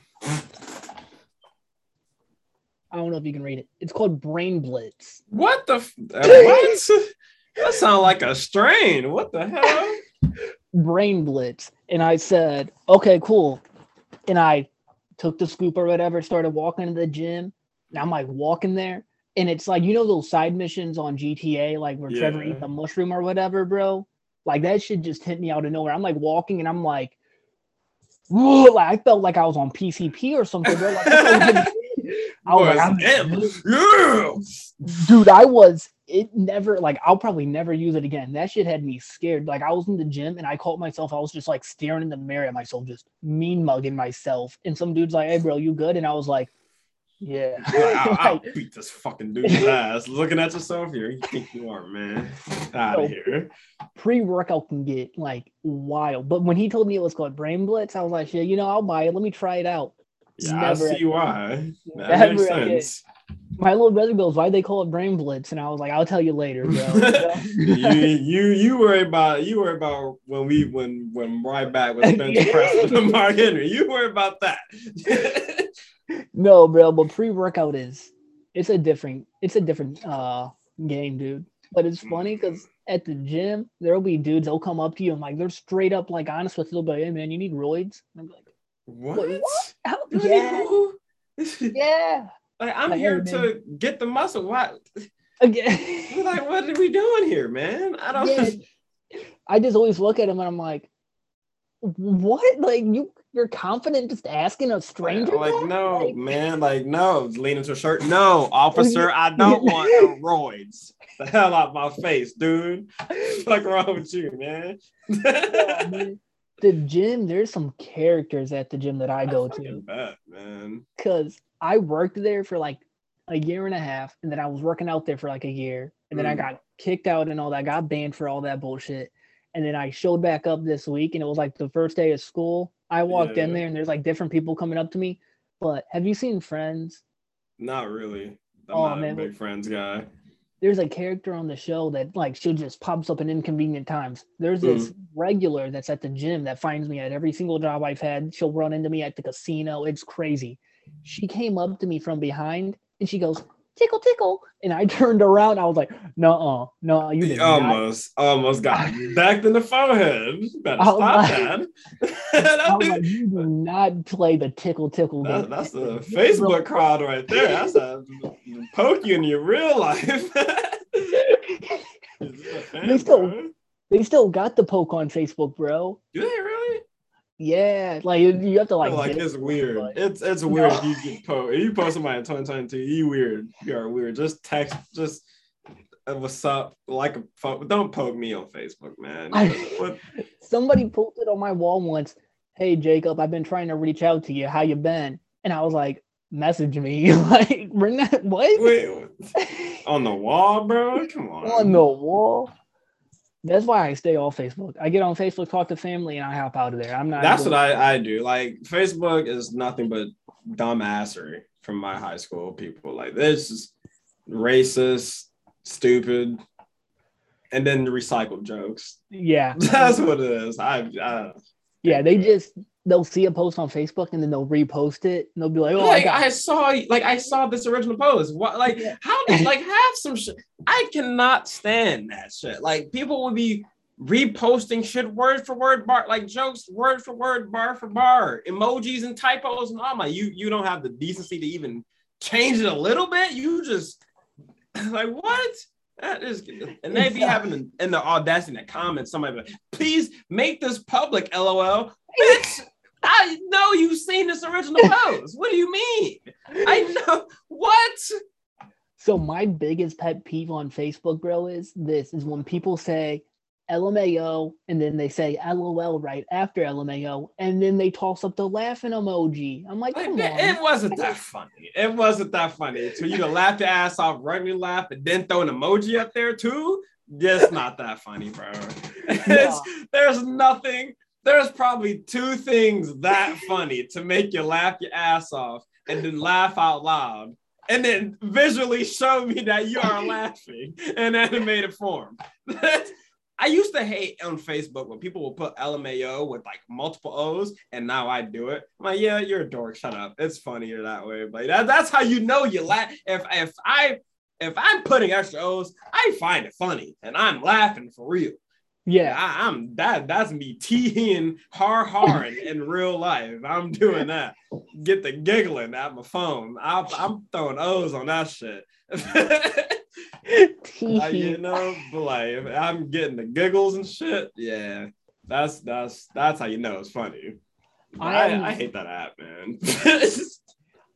I don't know if you can read it. It's called Brain Blitz. What the f- uh, what? that sounds like a strain. What the hell? Brain Blitz. And I said, okay, cool. And I took the scoop or whatever, started walking to the gym. And I'm like walking there. And it's like, you know, those side missions on GTA, like where Trevor Yeah. eats a mushroom or whatever, bro? Like that shit just hit me out of nowhere. I'm like walking and I'm like, whoa, like I felt like I was on PCP or something, bro. Like, I, I was like, I'm- yeah. dude, I was it never like I'll probably never use it again. That shit had me scared. Like I was in the gym and I caught myself, I was just like staring in the mirror at myself, just mean mugging myself. And some dude's like, Hey bro, you good? And I was like, Yeah. Like, I'll, I'll beat this fucking dude's ass. Looking at yourself here, you think you are, man. Out Yo. of here. pre-workout can get like wild. But when he told me it was called Brain Blitz, I was like, shit, you know, I'll buy it. Let me try it out. Yeah, I see why. That Never makes again. sense. My little brother goes, Why'd they call it Brain Blitz? And I was like, I'll tell you later, bro. you you you worry about you worry about when we when when Ryback with bench press with Mark Henry. You worry about that. No, bro, but pre-workout is it's a different it's a different uh game, dude. But it's funny because at the gym there'll be dudes they'll come up to you and like they're straight up like honest with you. They'll be like, "Hey man, you need roids?" And I'm like, what? What? "How- Like, "Yeah, yeah." Like I'm Like, here hey, to get the muscle. Why? Again, Like, what are we doing here, man? I don't. yeah. I just always look at him and I'm like, "What? Like you you're confident just asking a stranger?" Like, that? no, Like, man. Like, no. Lean into a shirt. No, officer, I don't want roids. The hell out my face, dude. What's wrong with you, man? yeah, man. The gym, there's some characters at the gym that I go to. bet, man. because I worked there for like a year and a half, and then I was working out there for like a year, and then I Mm. got kicked out and all that, got banned for all that bullshit. And then I showed back up this week, and it was like the first day of school. I walked in Yeah. there, and there's like different people coming up to me. But have you seen Friends? Not really. I'm Oh, not man, a big friends guy. There's a character on the show that like she just pops up in inconvenient times. There's Mm. this regular that's at the gym that finds me at every single job I've had. She'll run into me at the casino. It's crazy. She came up to me from behind and she goes, tickle, tickle. And I turned around. I was like, no, uh, no, you You did not. almost, almost got backed in the forehead. Better stop my- that. I was like, you do not play the tickle, tickle that- game. that's the Facebook crowd right there. That's a poke you in your real life. Is this a fan, They still- bro? They still got the poke on Facebook, bro. Do they? Yeah, like you- have to Like, like. like it's weird. but- It's it's weird No. if you get post. If you post somebody in 2022, you weird. You are weird. Just text. Just what's up? Like a don't poke me on Facebook, man. I- What- somebody posted on my wall once, "Hey Jacob, I've been trying to reach out to you. How you been?" And I was like, "Message me." like, what wait, on the wall, bro. Come on. on the wall. That's why I stay off Facebook. I get on Facebook, talk to family, and I hop out of there. I'm not. That's what I, I do. Like Facebook is nothing but dumbassery from my high school people. Like this is racist, stupid, and then recycled jokes. Yeah, That's what it is. I, I yeah. They just they'll see a post on Facebook and then they'll repost it. And they'll be like, "Oh, like I got." I saw like I saw this original post. What like Yeah. how did like have some shit? I cannot stand that shit. Like people would be reposting shit word for word bar like jokes word for word bar for bar emojis and typos and all my you you don't have the decency to even change it a little bit you just like what that is and they be having in, the audacity to comment somebody like, please make this public lol bitch I know you've seen this original post. What do you mean? I know what? So my biggest pet peeve on Facebook, bro, is this: is when people say LMAO and then they say LOL right after LMAO, and then they toss up the laughing emoji. I'm like, come it, on. it wasn't that funny. It wasn't that funny. It's for you to laugh your ass off, run your laugh, and then throw an emoji up there too. Just not that funny, bro. It's, there's nothing. There's probably two things that funny to make you laugh your ass off and then laugh out loud. And then visually show me that you are laughing in animated form. I used to hate on Facebook when people would put LMAO with like multiple O's, and now I do it. I'm like, yeah, you're a dork. Shut up. It's funnier that way. But that, that's how you know you laugh. If if I if I'm putting extra O's, I find it funny, and I'm laughing for real. Yeah, I, am that. That's me teeing har har in, real life. I'm doing that. Get the giggling at my phone. I, I'm throwing O's on that shit. Uh, you know, but like I'm getting the giggles and shit, yeah, that's that's that's how you know it's funny. I, I- I, hate that app, man.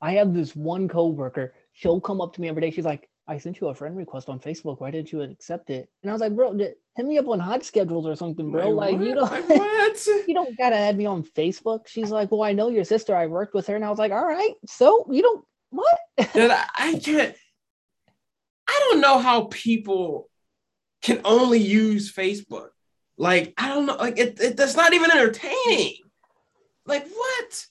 I have this one coworker. She'll come up to me every day. She's like, "I sent you a friend request on Facebook. Why didn't you accept it?" And I was like, "Bro, hit me up on HotSchedules or something, bro. Like, you don't, Like, what? you don't gotta add me on Facebook." She's like, "Well, I know your sister. I worked with her." And I was like, "All right, so you don't what?" Dude, I, I can't. I don't know how people can only use Facebook. Like, I don't know. Like, it, it that's not even entertaining. Like, what?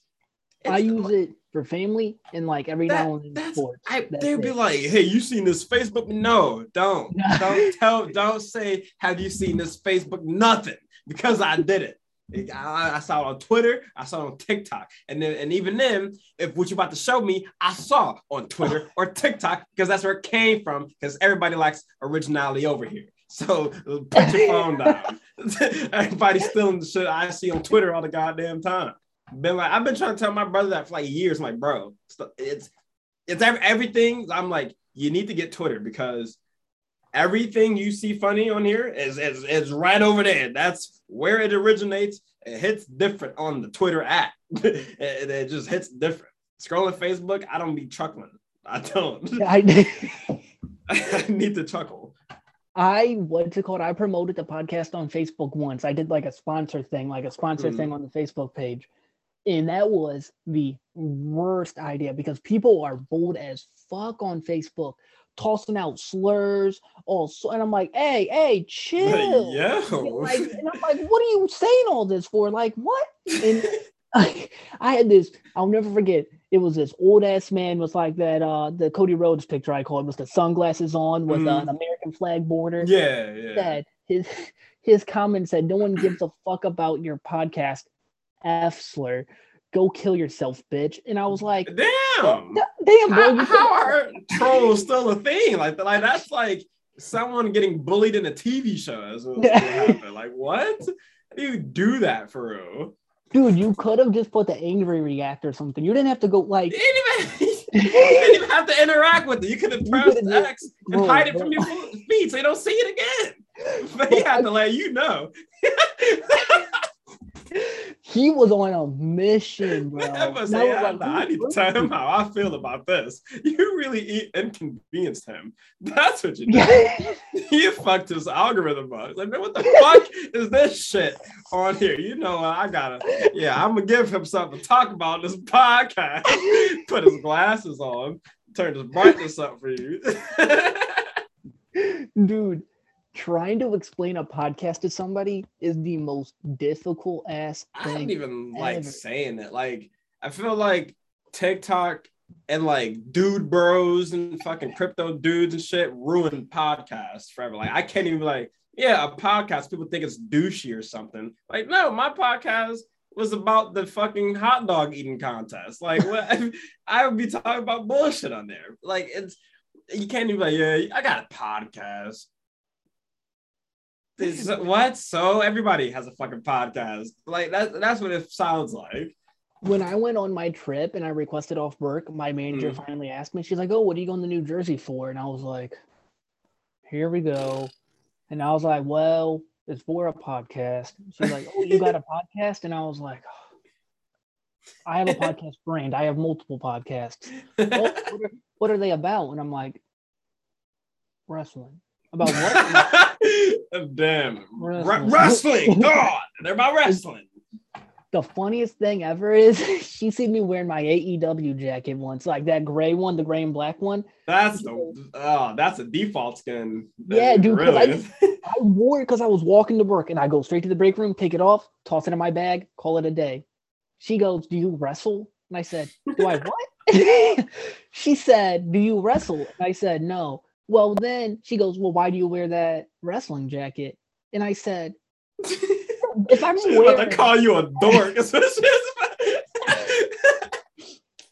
I use it for family and like every that, now and then sports. I, they'd be like, "Hey, you seen this Facebook?" No, don't, don't tell, don't say, "Have you seen this Facebook?" Nothing, because I did it. I, I saw it on Twitter, I saw it on TikTok, and then and even then, if what you're about to show me, I saw on Twitter or TikTok because that's where it came from. Because everybody likes originality over here. So put your phone down. Everybody's stealing the shit I see on Twitter all the goddamn time. Been like, I've been trying to tell my brother that for like years. I'm like, bro, it's it's ev- everything. I'm like, you need to get Twitter because everything you see funny on here is, is, is right over there. That's where it originates. It hits different on the Twitter app. it, it just hits different. Scrolling Facebook, I don't be chuckling. I don't. I, I need to chuckle. I what's it called? I promoted the podcast on Facebook once. I did like a sponsor thing, like a sponsor Mhm. thing on the Facebook page. And that was the worst idea because people are bold as fuck on Facebook, tossing out slurs, all so and I'm like, hey, hey, chill. Yo. Like, and I'm like, what are you saying all this for? Like, what? And I had this, I'll never forget. It was this old ass man was like that, uh, the Cody Rhodes picture I called was the sunglasses on with uh, Mhm. an American flag border. yeah, yeah. Said his his comment said, No one gives a fuck about your podcast, F slur. Go kill yourself, bitch. And I was like, Damn. Damn, bro. How, how are trolls still a thing? Like, like that's like someone getting bullied in a TV show. What, happened. Like, what? How do you do that for real? dude, you could have just put the angry react or something. You didn't have to go like You didn't even, you didn't even have to interact with it. You could have pressed X and scrolled, hide it bro. from your feet so you don't see it again. But he had to let you know. He was on a mission, bro. I And I was I, like, I need to tell him how I feel about this. You really inconvenienced him. That's what you did. You fucked his algorithm up. Like, man, what the fuck is this shit on here? You know, I gotta, yeah, I'm gonna give him something to talk about this podcast. Put his glasses on, turn his brightness up for you. dude trying to explain a podcast to somebody is the most difficult ass I don't even like ever. saying it. Like, I feel like TikTok and like dude bros and fucking crypto dudes and shit ruin podcasts forever. Like, I can't even like, yeah, a podcast. People think it's douchey or something. Like, no, my podcast was about the fucking hot dog eating contest. Like, what? I would be talking about bullshit on there. Like, it's you can't even like, yeah, I got a podcast. This- what? So everybody has a fucking podcast. Like that. That's what it sounds like. when i went on my trip and i requested off work my manager Mm. finally asked me she's like oh what are you going to new jersey for and i was like here we go and i was like well it's for a podcast she's like oh you got a podcast and i was like I have a podcast brand. I have multiple podcasts. Well, what, are, what are they about? And I'm like, wrestling. About what? Damn. Wrestling. Wrestling. God. They're about wrestling. the funniest thing ever is she seen me wearing my AEW jacket once, like that gray one, the gray and black one. That's the oh, that's a default skin. Yeah, dude, 'cause I- I wore it because I was walking to work and I go straight to the break room, take it off, toss it in my bag, call it a day. She goes, Do you wrestle? And I said, Do I what? she said, Do you wrestle? And I said, No. Well, then she goes, Well, why do you wear that wrestling jacket? And I said, If I'm She's about to call you a dork. That's what she's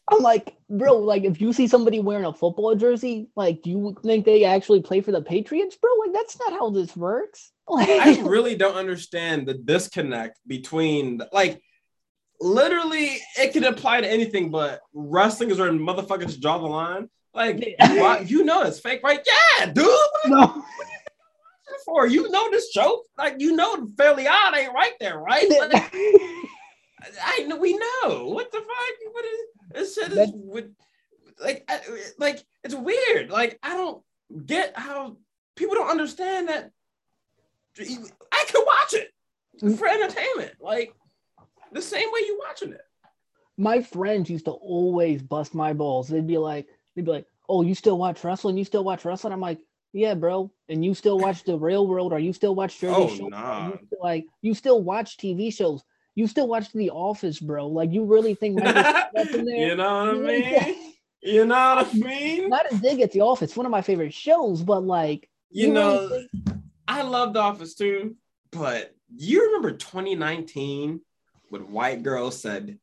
I'm like, bro, like if you see somebody wearing a football jersey, like do you think they actually play for the Patriots, bro? Like that's not how this works. Like, I really don't understand the disconnect between like literally it could apply to anything, but wrestling is where motherfuckers draw the line. Like, why, you know it's fake, right? Yeah, dude. What no. for? You know this joke. Like, you know, Fairly Odd ain't right there, right? Like, I know we know. What the fuck? What is this shit is That- with like I- like it's weird. Like I don't get how people don't understand that I could watch it mm. for entertainment. Like the same way you watching it. My friends used to always bust my balls. They'd be like, they'd be like, Oh, you still watch wrestling? You still watch wrestling? I'm like, Yeah, bro. And you still watch the railroad or you still watch Jersey Oh, Shore? nah. You still, like you still watch TV shows. You still watch The Office, bro. Like you really think Michael Scott's in there? you know what I You really mean? You know what I mean? Not a dig at The Office, one of my favorite shows, but like You really know, think- I love The Office too, but you remember 2019 when white girls said,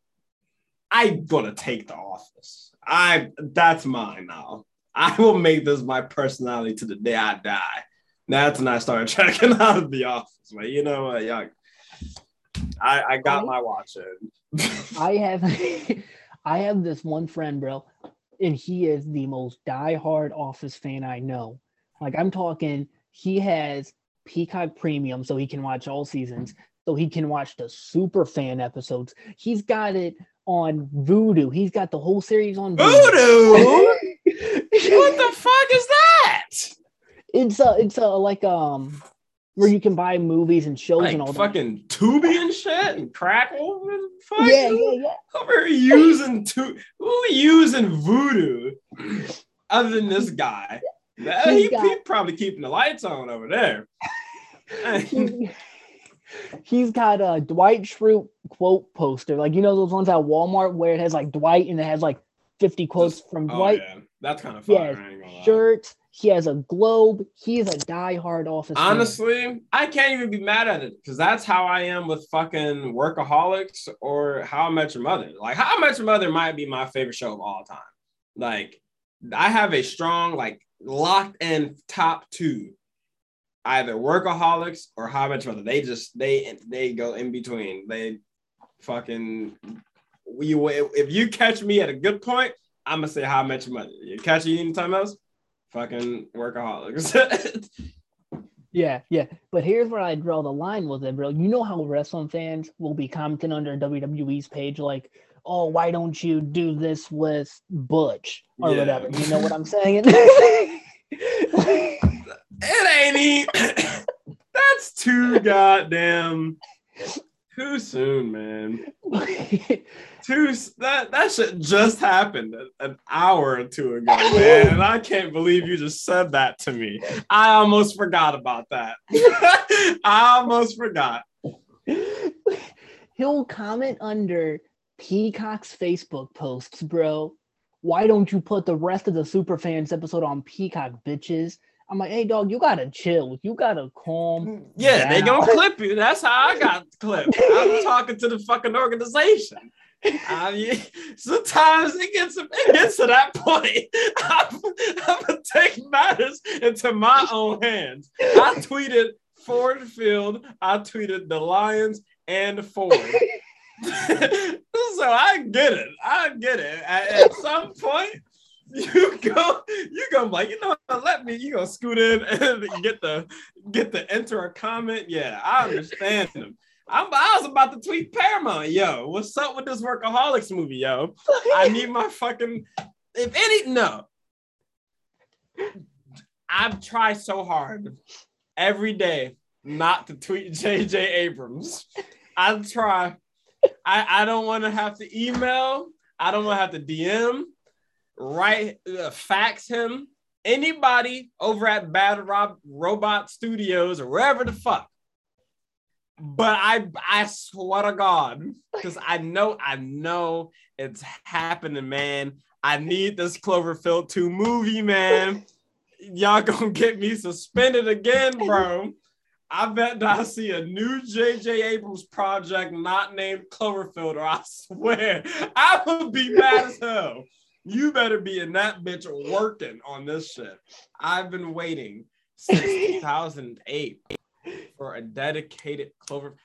I'm gonna take The Office. I that's mine now. I will make this my personality to the day I die. That's when I started checking out of The Office. But you know what, young. I, I got my watch in. I have I have this one friend, bro, and he is the most diehard Office fan I know. Like I'm talking, he has Peacock Premium, so he can watch all seasons, so he can watch the super fan episodes. He's got it on Vudu. He's got the whole series on Vudu? what the fuck is that? It's a it's a like um where you can buy movies and shows Like and all that. fucking Tubi and shit and Crackle? The fuck? Yeah, yeah, yeah. We're using to who using Vudu other than this guy. He, got- he probably keeping the lights on over there. He- He's got a Dwight Schrute quote poster, like you know those ones at Walmart where it has like Dwight and it has like 50 quotes from oh Dwight. yeah, that's kind of fun. Yeah, I ain't gonna lie. Shirts. He has a globe. He is a diehard office. fan. Honestly, I can't even be mad at it because that's how I am with fucking workaholics or How I Met Your Mother. Like How I Met Your Mother might be my favorite show of all time. Like I have a strong, like locked in top two, either workaholics or How Met Mother. They just they they go in between. They fucking you if you catch me at a good point, I'm gonna say How Your Mother. You catch you anytime else, fucking workaholics. Yeah, yeah. But here's where I draw the line with it, bro. You know how wrestling fans will be commenting under WWE's page, like, oh, why don't you do this with Butch or Yeah. whatever? You know what I'm saying? It ain't even. That's too goddamn too soon, man. Too that that shit just happened an hour or two ago, man. And I can't believe you just said that to me. I almost forgot about that. I almost forgot. He'll comment under Peacock's Facebook posts, bro. Why don't you put the rest of the Superfans episode on Peacock, bitches? I'm like, hey, dog, you gotta chill. You gotta calm. Mm, yeah, they gonna clip you. That's how I got clipped. I'm talking to the fucking organization. I mean, sometimes it gets it gets to that point. I'm, I'm gonna take matters into my own hands. I tweeted Ford Field. I tweeted the Lions and Ford. so I get it. I get it. At, at some point, you go, you go like, you know, let me. You gonna scoot in and get the get the enter a comment. Yeah, I understand them. I'm, I was about to tweet Paramount, yo. What's up with this workaholics movie, yo? I need my fucking. If any, no. I've tried so hard every day not to tweet JJ Abrams. I try. I, I don't want to have to email. I don't want to have to DM, write, uh, fax him. Anybody over at Bad Rob Robot Studios or wherever the fuck. But I I swear to God, because I know I know it's happening, man. I need this Cloverfield 2 movie, man. Y'all gonna get me suspended again, bro. I bet I see a new J.J. Abrams project not named Cloverfield, or I swear I would be mad as hell. You better be in that bitch working on this shit. I've been waiting since 2008 for a dedicated Clover.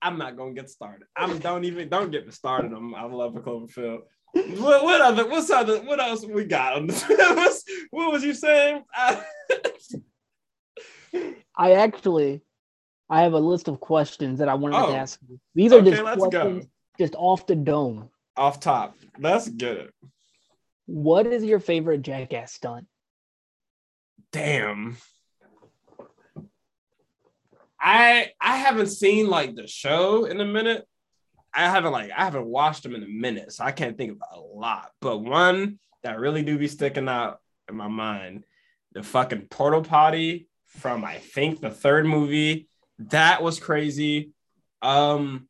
I'm not gonna get started. I'm don't even don't get me started. I'm, I love a Cloverfield. What, what other? What's other? What else we got on this? what was you saying? I actually, I have a list of questions that I wanted oh, to ask you. These are okay, just questions go. just off the dome. Off top. Let's get it. What is your favorite jackass stunt? Damn. I I haven't seen like the show in a minute. I haven't like I haven't watched them in a minute, so I can't think of a lot. But one that really do be sticking out in my mind, the fucking portal potty from I think the third movie. That was crazy. Um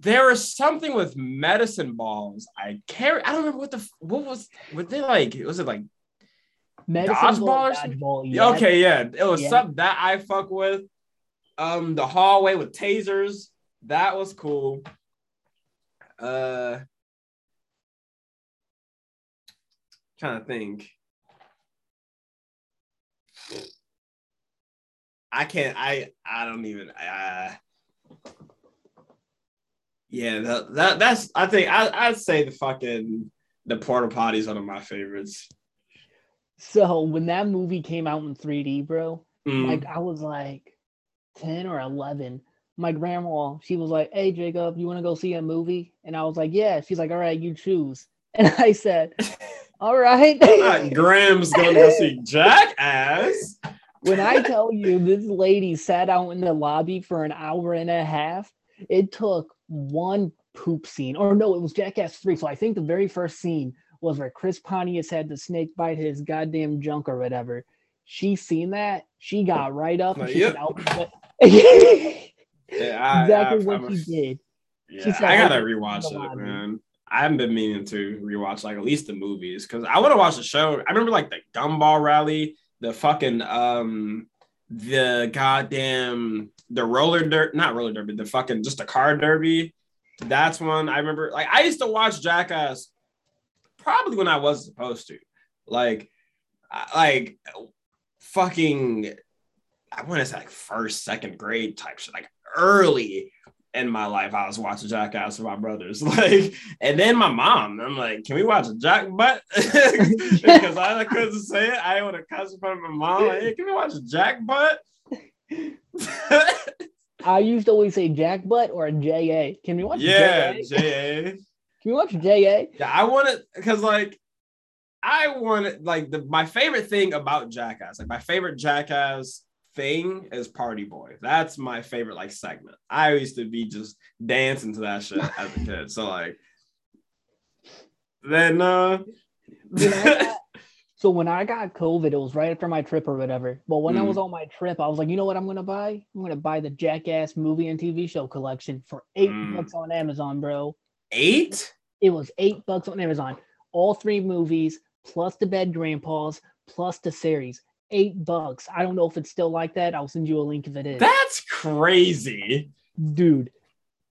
there was something with medicine balls. I carry. I don't remember what the what was. What they like? Was it like medicine dodgeball or something? Dodgeball, yeah. Okay, yeah, it was yeah. something that I fuck with. Um, the hallway with tasers. That was cool. Uh, trying to think. I can't. I I don't even. Uh, yeah, that, that that's. I think I I'd say the fucking the porta potties one of my favorites. So when that movie came out in 3D, bro, mm. like I was like 10 or 11. My grandma, she was like, Hey Jacob, you want to go see a movie? And I was like, Yeah. She's like, All right, you choose. And I said, All right. Graham's gonna go see Jackass. when I tell you this lady sat out in the lobby for an hour and a half, it took one poop scene, or no, it was Jackass 3. So I think the very first scene was where Chris Pontius had the snake bite his goddamn junk or whatever. She seen that, she got right up and she yep. said, yeah, exactly I, what I'm she a, did. Yeah, she said, I gotta rewatch it, man. I haven't been meaning to rewatch like at least the movies because I want to watch the show. I remember like the Gumball Rally, the fucking um, the goddamn the roller dirt, not roller derby, the fucking just a car derby. That's one I remember. Like I used to watch Jackass probably when I was supposed to. Like, like fucking. I want to say like first, second grade type shit, like early in my life. I was watching Jackass with my brothers, like, and then my mom. I'm like, "Can we watch Jack Butt?" because I couldn't say it. I would have cussed in front of my mom. Like, hey, can we watch Jack Butt? I used to always say Jack Butt or J A. Can we watch? Yeah, J A. Can you watch J A? Yeah, I want it because like I want it like the my favorite thing about Jackass, like my favorite Jackass thing is Party Boy. That's my favorite like segment. I used to be just dancing to that shit as a kid. So like then uh So when I got COVID, it was right after my trip or whatever. But when mm. I was on my trip, I was like, you know what I'm gonna buy? I'm gonna buy the Jackass movie and TV show collection for eight mm. bucks on Amazon, bro. Eight? It was eight bucks on Amazon. All three movies, plus the Bad Grandpas, plus the series. Eight bucks. I don't know if it's still like that. I'll send you a link if it is. That's crazy. Dude,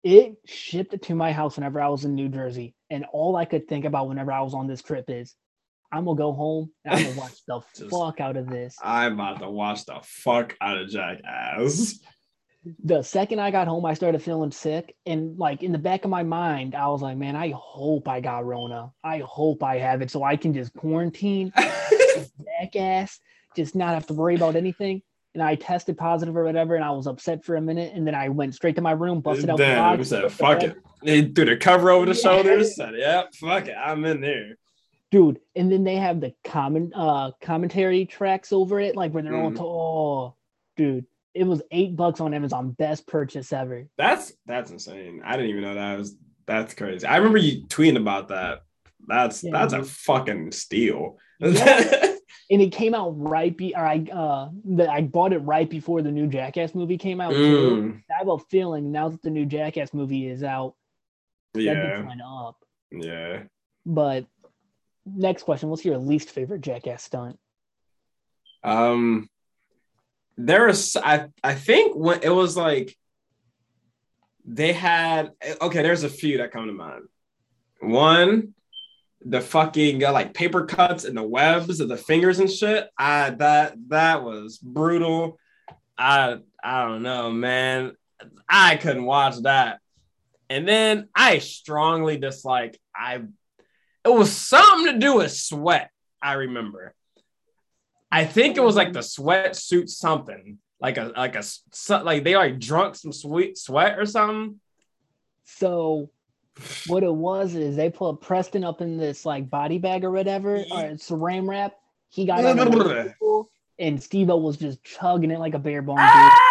it shipped to my house whenever I was in New Jersey. And all I could think about whenever I was on this trip is I'm gonna go home and I'm gonna watch the Just, fuck out of this. I'm about to watch the fuck out of Jackass. The second I got home, I started feeling sick, and like in the back of my mind, I was like, "Man, I hope I got Rona. I hope I have it, so I can just quarantine, jackass, just not have to worry about anything." and I tested positive or whatever, and I was upset for a minute, and then I went straight to my room, busted out the Damn, box, said, the fuck it. They threw the cover over the Yeah. shoulders. Said, yep, fuck it. I'm in there. Dude. And then they have the comment uh commentary tracks over it, like where they're all Mhm. to oh, dude. It was eight bucks on Amazon, best purchase ever. That's that's insane. I didn't even know that was that's crazy. I remember you tweeting about that. That's Yeah, that's a fucking steal. Yeah. And it came out right be or I uh the, I bought it right before the new Jackass movie came out. Mm, I have a feeling now that the new Jackass movie is out, that yeah, bitch up. yeah. But next question: What's your least favorite Jackass stunt? Um, there is I I think when it was like they had okay. There's a few that come to mind. One, the fucking uh, like paper cuts and the webs of the fingers and shit. I that that was brutal. I I don't know, man. I couldn't watch that. And then I strongly dislike. I it was something to do with sweat. I remember. I think it was like the sweatsuit something, like a like a like they like drunk some sweet sweat or something. So what it was is they put Preston up in this like body bag or whatever, or it's a saran wrap. He got on a motorcycle, and Steve was just chugging it like a bare bone. Dude. Ah!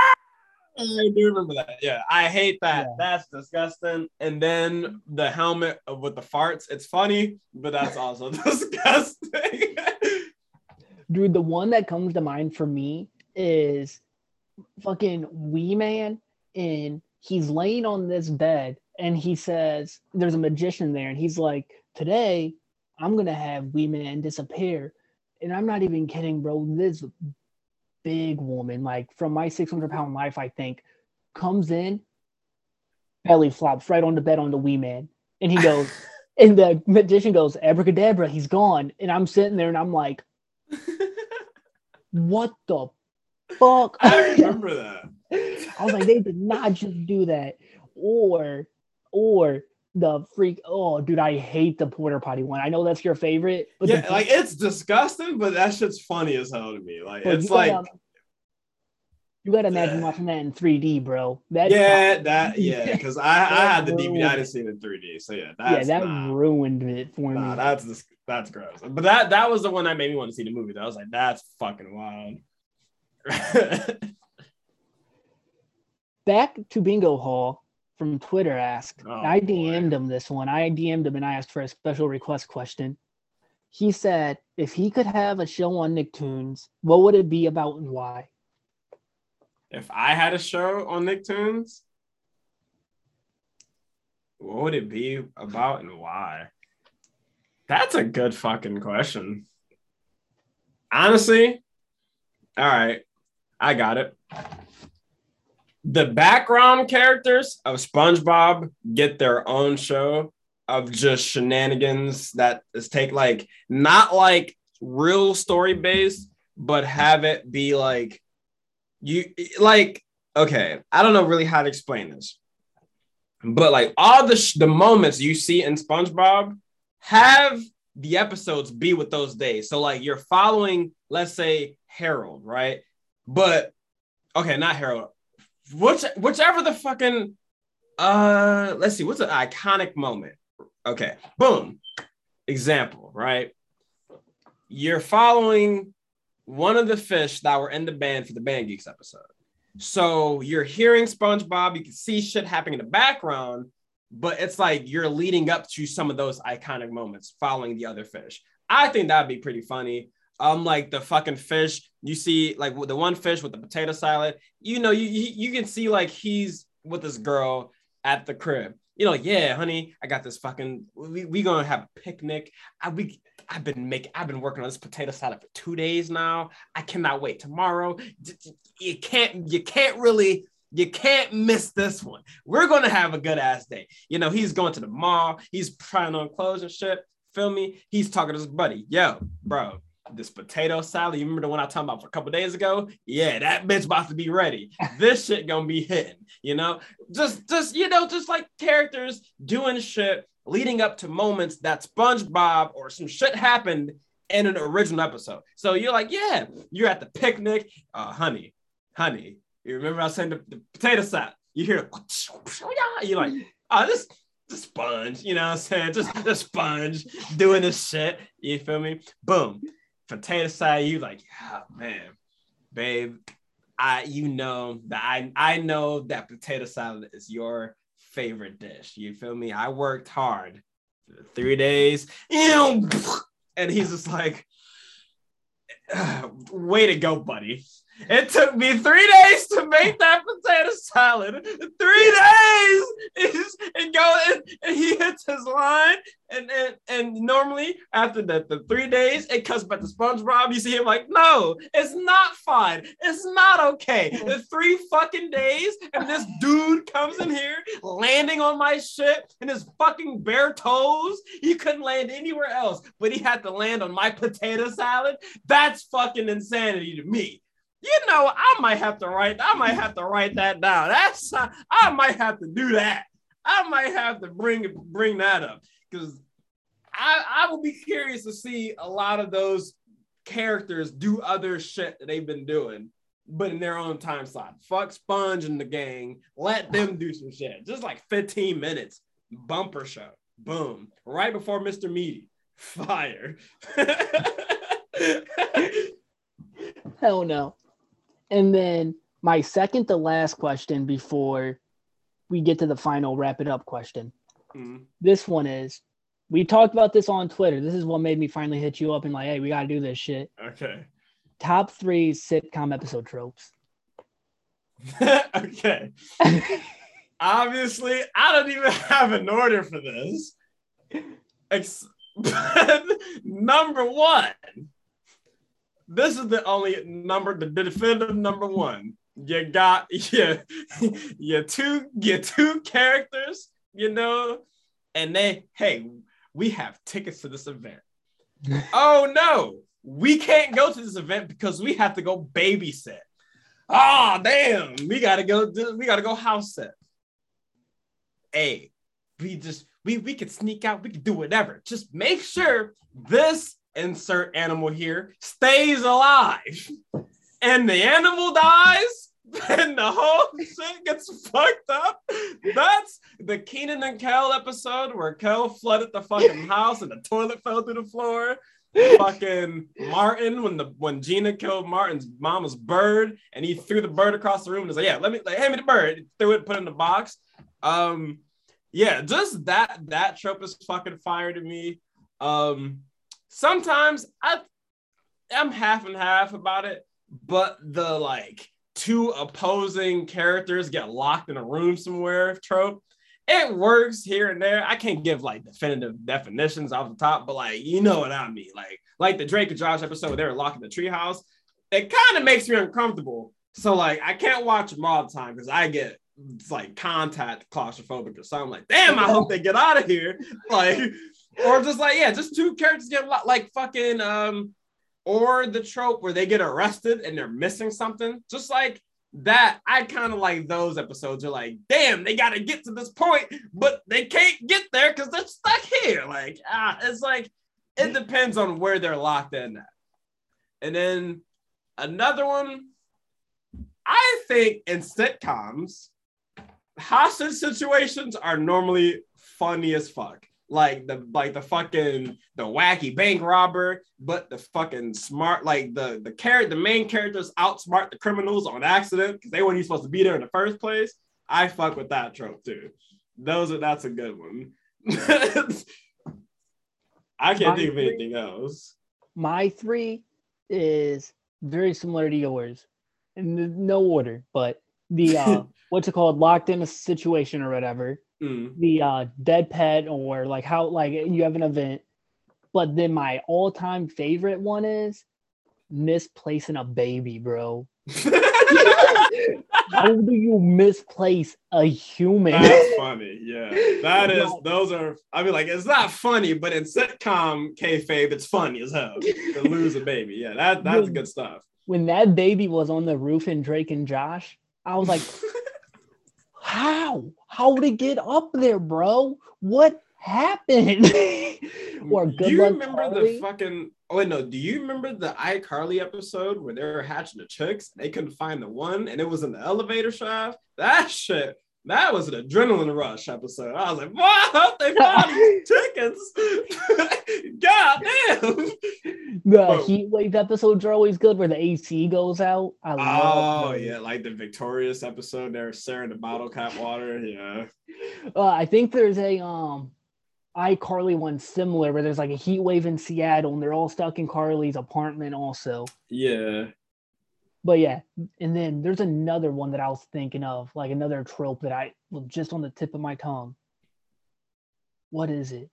I do remember that. Yeah, I hate that. Yeah. That's disgusting. And then the helmet with the farts. It's funny, but that's also disgusting. Dude, the one that comes to mind for me is fucking Wee Man, and he's laying on this bed, and he says, "There's a magician there," and he's like, "Today, I'm gonna have Wee Man disappear," and I'm not even kidding, bro. This big woman, like from my 600 pound life, I think, comes in, belly flops right on the bed on the Wee Man, and he goes. And the magician goes, Abracadabra, he's gone. And I'm sitting there and I'm like, what the fuck? I remember that. I was like, they did not just do that. Or, or the freak. Oh, dude, I hate the porter potty one. I know that's your favorite, but yeah, the, like it's disgusting, but that shit's funny as hell to me. Like it's like gotta, you gotta imagine watching that in 3D, bro. That yeah, that yeah, because I I had the DVD, I didn't see it in 3D. So yeah, yeah, that nah, ruined it for nah, me. that's that's gross. But that that was the one that made me want to see the movie. That I was like, that's fucking wild. Back to Bingo Hall from Twitter asked. Oh, I. DM'd him this one. I DM'd him and I asked for a special request question. He said if he could have a show on Nicktoons, what would it be about and why? if I had a show on Nicktoons, what would it be about and why? That's a good fucking question. Honestly, all right, I got it. The background characters of SpongeBob get their own show of just shenanigans that is take like not like real story based, but have it be like you like okay i don't know really how to explain this but like all the sh- the moments you see in spongebob have the episodes be with those days. So like you're following let's say harold right? But okay not harold which whichever the fucking uh let's see what's an iconic moment okay boom example right you're following one of the fish that were in the band for the Band Geeks episode. So you're hearing SpongeBob, you can see shit happening in the background, but it's like you're leading up to some of those iconic moments following the other fish. I think that'd be pretty funny. Um, like the fucking fish, you see, like the one fish with the potato salad, you know, you you, you can see like he's with this girl at the crib. You know, yeah, honey, I got this fucking. We we gonna have a picnic. I we I've been making, I've been working on this potato salad for two days now. I cannot wait tomorrow. You can't, you can't really, you can't miss this one. We're gonna have a good ass day. You know, he's going to the mall, he's trying on clothes and shit. Feel me? He's talking to his buddy. Yo, bro, this potato salad. You remember the one I talked about for a couple days ago? Yeah, that bitch about to be ready. This shit gonna be hitting. You know, just, just you know, just like characters doing shit leading up to moments that SpongeBob or some shit happened in an original episode. So you're like, yeah, you're at the picnic, uh, honey. honey, you remember I said the, the potato salad? You hear, you're like, oh, this the sponge, you know what I'm saying? Just the sponge doing this shit. You feel me? Boom. Potato salad, you like, oh man, babe. I you know that I I know that potato salad is your favorite dish. You feel me? I worked hard three days, and he's just like, way to go, buddy. It took me three days to make that potato salad. Three days! and go and, and he hits his line. And, and and normally after the, the three days, it comes back to SpongeBob. You see him like, no, it's not fine. It's not okay. The three fucking days, and this dude comes in here landing on my shit in his fucking bare toes. He couldn't land anywhere else, but he had to land on my potato salad. That's fucking insanity to me you know, I might have to write, I might have to write that down. That's I might have to do that. I might have to bring bring that up because I I will be curious to see a lot of those characters do other shit that they've been doing, but in their own time slot. Fuck Sponge and the gang. Let them do some shit. Just like 15 minutes. Bumper show. Boom. Right before Mr. Meaty. Fire. Hell no. And then my second to last question before we get to the final wrap it up question. Mm-hmm. This one is we talked about this on Twitter. This is what made me finally hit you up and like, hey, we gotta do this shit. Okay. Top three sitcom episode tropes. okay. Obviously, I don't even have an order for this. Ex- number one, this is the only number, the definitive number one. You got yeah, your two your two characters, you know, and they hey, we have tickets to this event. oh no, we can't go to this event because we have to go babysit. Oh damn, we gotta go. We gotta go house set. Hey, we just we we could sneak out. We could do whatever. Just make sure this insert animal here, stays alive and the animal dies and the whole shit gets fucked up. That's the Kenan and Kel episode where Kel flooded the fucking house and the toilet fell through the floor. fucking Martin when the when Gina killed Martin's mama's bird and he threw the bird across the room and was like, yeah, let me like hand me the bird. Threw it, put it in the box. Um, yeah, just that that trope is fucking fire to me. Um, sometimes I I'm half and half about it, but the like two opposing characters get locked in a room somewhere trope. It works here and there. I can't give like definitive definitions off the top, but like you know what I mean. Like like the Drake and Josh episode where they were locked in the treehouse. It kind of makes me uncomfortable. So like I can't watch them all the time because I get like contact claustrophobic or something. Like, damn, I hope they get out of here. Like or just like yeah, just two characters get like fucking um, or the trope where they get arrested and they're missing something, just like that. I kind of like those episodes. Are like, damn, they got to get to this point, but they can't get there because they're stuck here. Like, ah, it's like it depends on where they're locked in at. And then another one, I think in sitcoms, hostage situations are normally funny as fuck like the like the fucking the wacky bank robber, but the fucking smart like the the character the main characters outsmart the criminals on accident because they weren't even supposed to be there in the first place. I fuck with that trope too. Those are that's a good one. I can't my think of anything three, else. My three is very similar to yours, in no order, but the uh, what's it called, locked in a situation or whatever mm. the uh, dead pet or like how like you have an event. But then my all-time favorite one is misplacing a baby, bro. how do you misplace a human? That's funny. Yeah, that is. Those are. I mean, like it's not funny, but in sitcom kayfabe, it's funny as hell to lose a baby. Yeah, that that's good stuff. When that baby was on the roof in Drake and Josh, I was like, how? How to get up there, bro? What happened? or good do you luck remember Charlie? the fucking? Oh wait, no. Do you remember the iCarly episode where they were hatching the chicks? And they couldn't find the one, and it was in the elevator shaft. That shit. That was an adrenaline rush episode. I was like, "What? They found these chickens? God damn!" The Oh. heat wave episodes are always good where the AC goes out. I Oh love those. yeah, like the victorious episode. They're sharing the bottle cap water. Yeah. Uh, I think there's a um iCarly one similar where there's like a heat wave in Seattle and they're all stuck in Carly's apartment also. Yeah. But yeah, and then there's another one that I was thinking of, like another trope that I was just on the tip of my tongue. What is it?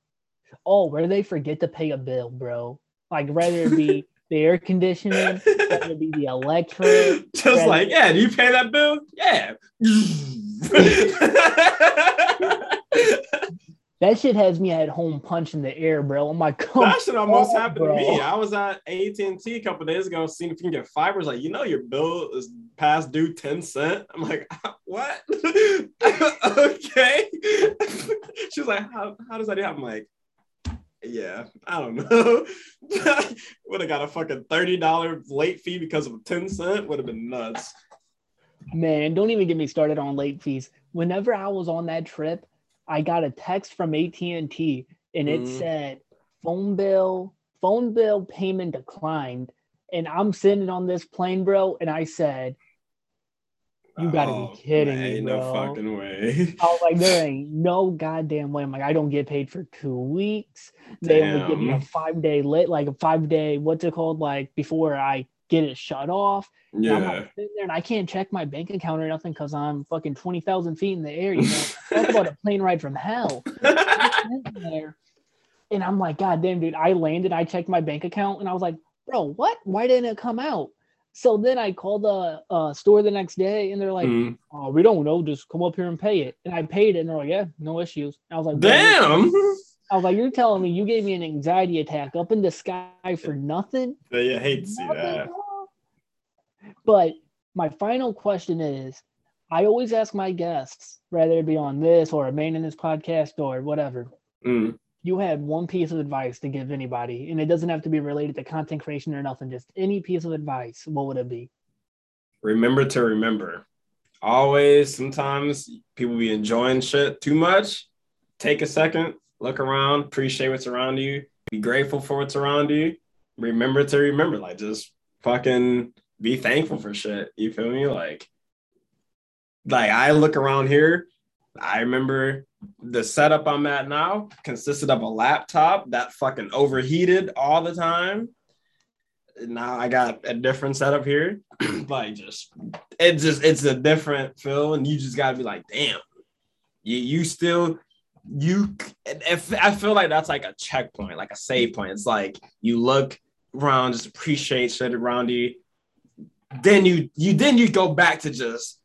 Oh, where they forget to pay a bill, bro. Like rather it be the air conditioning, rather it be the electric. Just like, yeah, do you pay that bill? Yeah. That shit has me at home punching the air, bro. I'm like, that should almost on, happen to me. I was at AT&T a couple days ago, seeing if you can get fiber. It's like, you know, your bill is past due 10 cent. I'm like, what? okay. she was like, how, how does that happen? I'm like, yeah, I don't know. Would have got a fucking $30 late fee because of 10 cent. Would have been nuts. Man, don't even get me started on late fees. Whenever I was on that trip, I got a text from AT&T and it Mhm. said phone bill, phone bill payment declined. And I'm sitting on this plane, bro, and I said, You gotta Oh, be kidding man, me, ain't bro. no fucking way. I was like, there ain't no goddamn way. I'm like, I don't get paid for two weeks. They only give me a five day lit, like a five day, what's it called? Like before I get it shut off. And I'm Yeah. sitting there and I can't check my bank account or nothing because I'm fucking 20,000 feet in the air. You know, talk about a plane ride from hell. There, and I'm like, God damn, dude. I landed, I checked my bank account, and I was like, bro, what? Why didn't it come out? So then I called the uh, store the next day, and they're like, Mm. oh, we don't know. Just come up here and pay it. And I paid it, and they're like, yeah, no issues. I was like, Damn. I was like, you're telling me you gave me an anxiety attack up in the sky for nothing? Yeah, you hate to see Nothing, that. But my final question is I always ask my guests, whether it be on this or a main in this podcast or whatever, Mm. you had one piece of advice to give anybody, and it doesn't have to be related to content creation or nothing, just any piece of advice, what would it be? remember to remember. Always, sometimes people be enjoying shit too much. Take a second, look around, appreciate what's around you, be grateful for what's around you. Remember to remember, like just fucking be thankful for shit. You feel me? Like, like I look around here, I remember the setup I'm at now consisted of a laptop that fucking overheated all the time. Now I got a different setup here. like just it just it's a different feel, and you just gotta be like, damn, you you still you if I feel like that's like a checkpoint, like a save point. It's like you look around, just appreciate shit around you. Then you you then you go back to just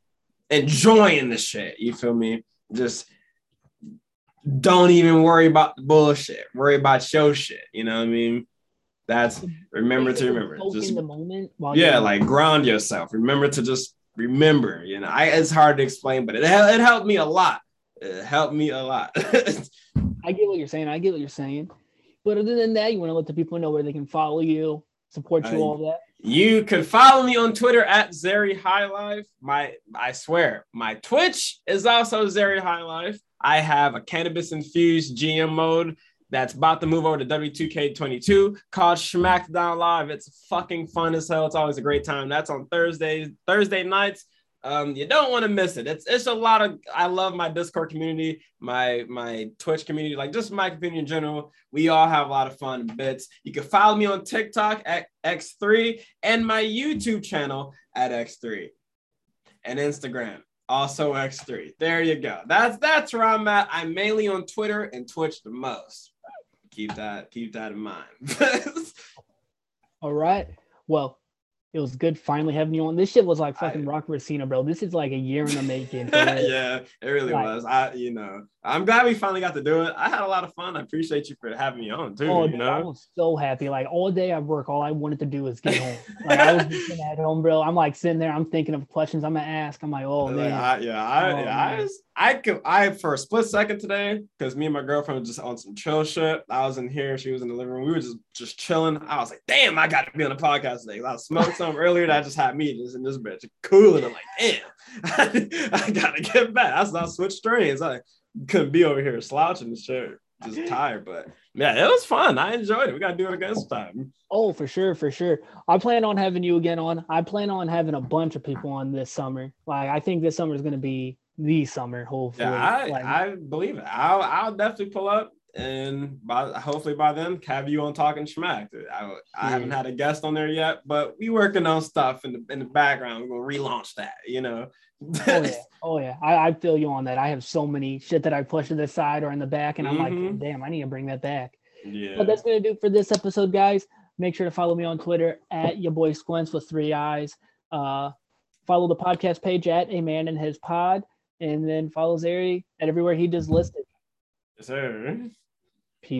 enjoying the shit. You feel me? Just don't even worry about the bullshit. Worry about your shit. You know what I mean? That's remember to remember. Just in the moment while yeah, like ground yourself. Remember to just remember. You know, I it's hard to explain, but it it helped me a lot. It helped me a lot. I get what you're saying. I get what you're saying. But other than that, you want to let the people know where they can follow you, support you, I- all that. You can follow me on Twitter at Xery High Life. My I swear, my Twitch is also Xery High Life. I have a cannabis infused GM mode that's about to move over to W2K22 called Schmackdown Live. It's fucking fun as hell. It's always a great time. That's on Thursdays, Thursday nights. Um, you don't want to miss it. It's it's a lot of I love my Discord community, my my Twitch community, like just my community in general. We all have a lot of fun bits. You can follow me on TikTok at XThreee and my YouTube channel at XThreee and Instagram also XThreee. There you go. That's that's where I'm at. I'm mainly on Twitter and Twitch the most. Keep that keep that in mind. All right. Well, It was good finally having you on. This shit was like I- fucking rock Racina, bro. This is like a year in the making. yeah, it really Like- was. I, you know, I'm glad we finally got to do it. I had a lot of fun. I appreciate you for having me on too. Oh, you dude, I was so happy. Like all day at work, all I wanted to do was get home. Like I was just at home, bro. I'm like sitting there, I'm thinking of questions I'm gonna ask. I'm like, oh man. I, yeah, I, Oh, yeah, I, man. was, I could, I for a split second today, because me and my girlfriend were just on some chill shit. I was in here, she was in the living room. We were just, just chilling. I was like, damn, I got to be on the podcast today. I smoked some earlier that I just had meetings in this bitch, cooling. I'm like, damn, I gotta get back. That's not switch strains. I couldn't be over here slouching and shit, just tired. But yeah, it was fun. I enjoyed it. We gotta do it again sometime. Oh, for sure, for sure. I plan on having you again on. I plan on having a bunch of people on this summer. Like I think this summer is gonna be the summer, hopefully. Yeah, I, Like, I believe it. I'll, I'll definitely pull up and by hopefully by then have you on talking schmack. I, I haven't had a guest on there yet, but we working on stuff in the in the background. We're gonna relaunch that, you know. oh yeah, oh yeah. I, I feel you on that. I have so many shit that I push to the side or in the back, and I'm Mhm. like, damn, I need to bring that back. yeah. But that's gonna do for this episode, guys. Make sure to follow me on Twitter at your boy Squints with three eyes. Uh, follow the podcast page at a man and his pod, and then follows Xery at everywhere he does listed. Yes, sir.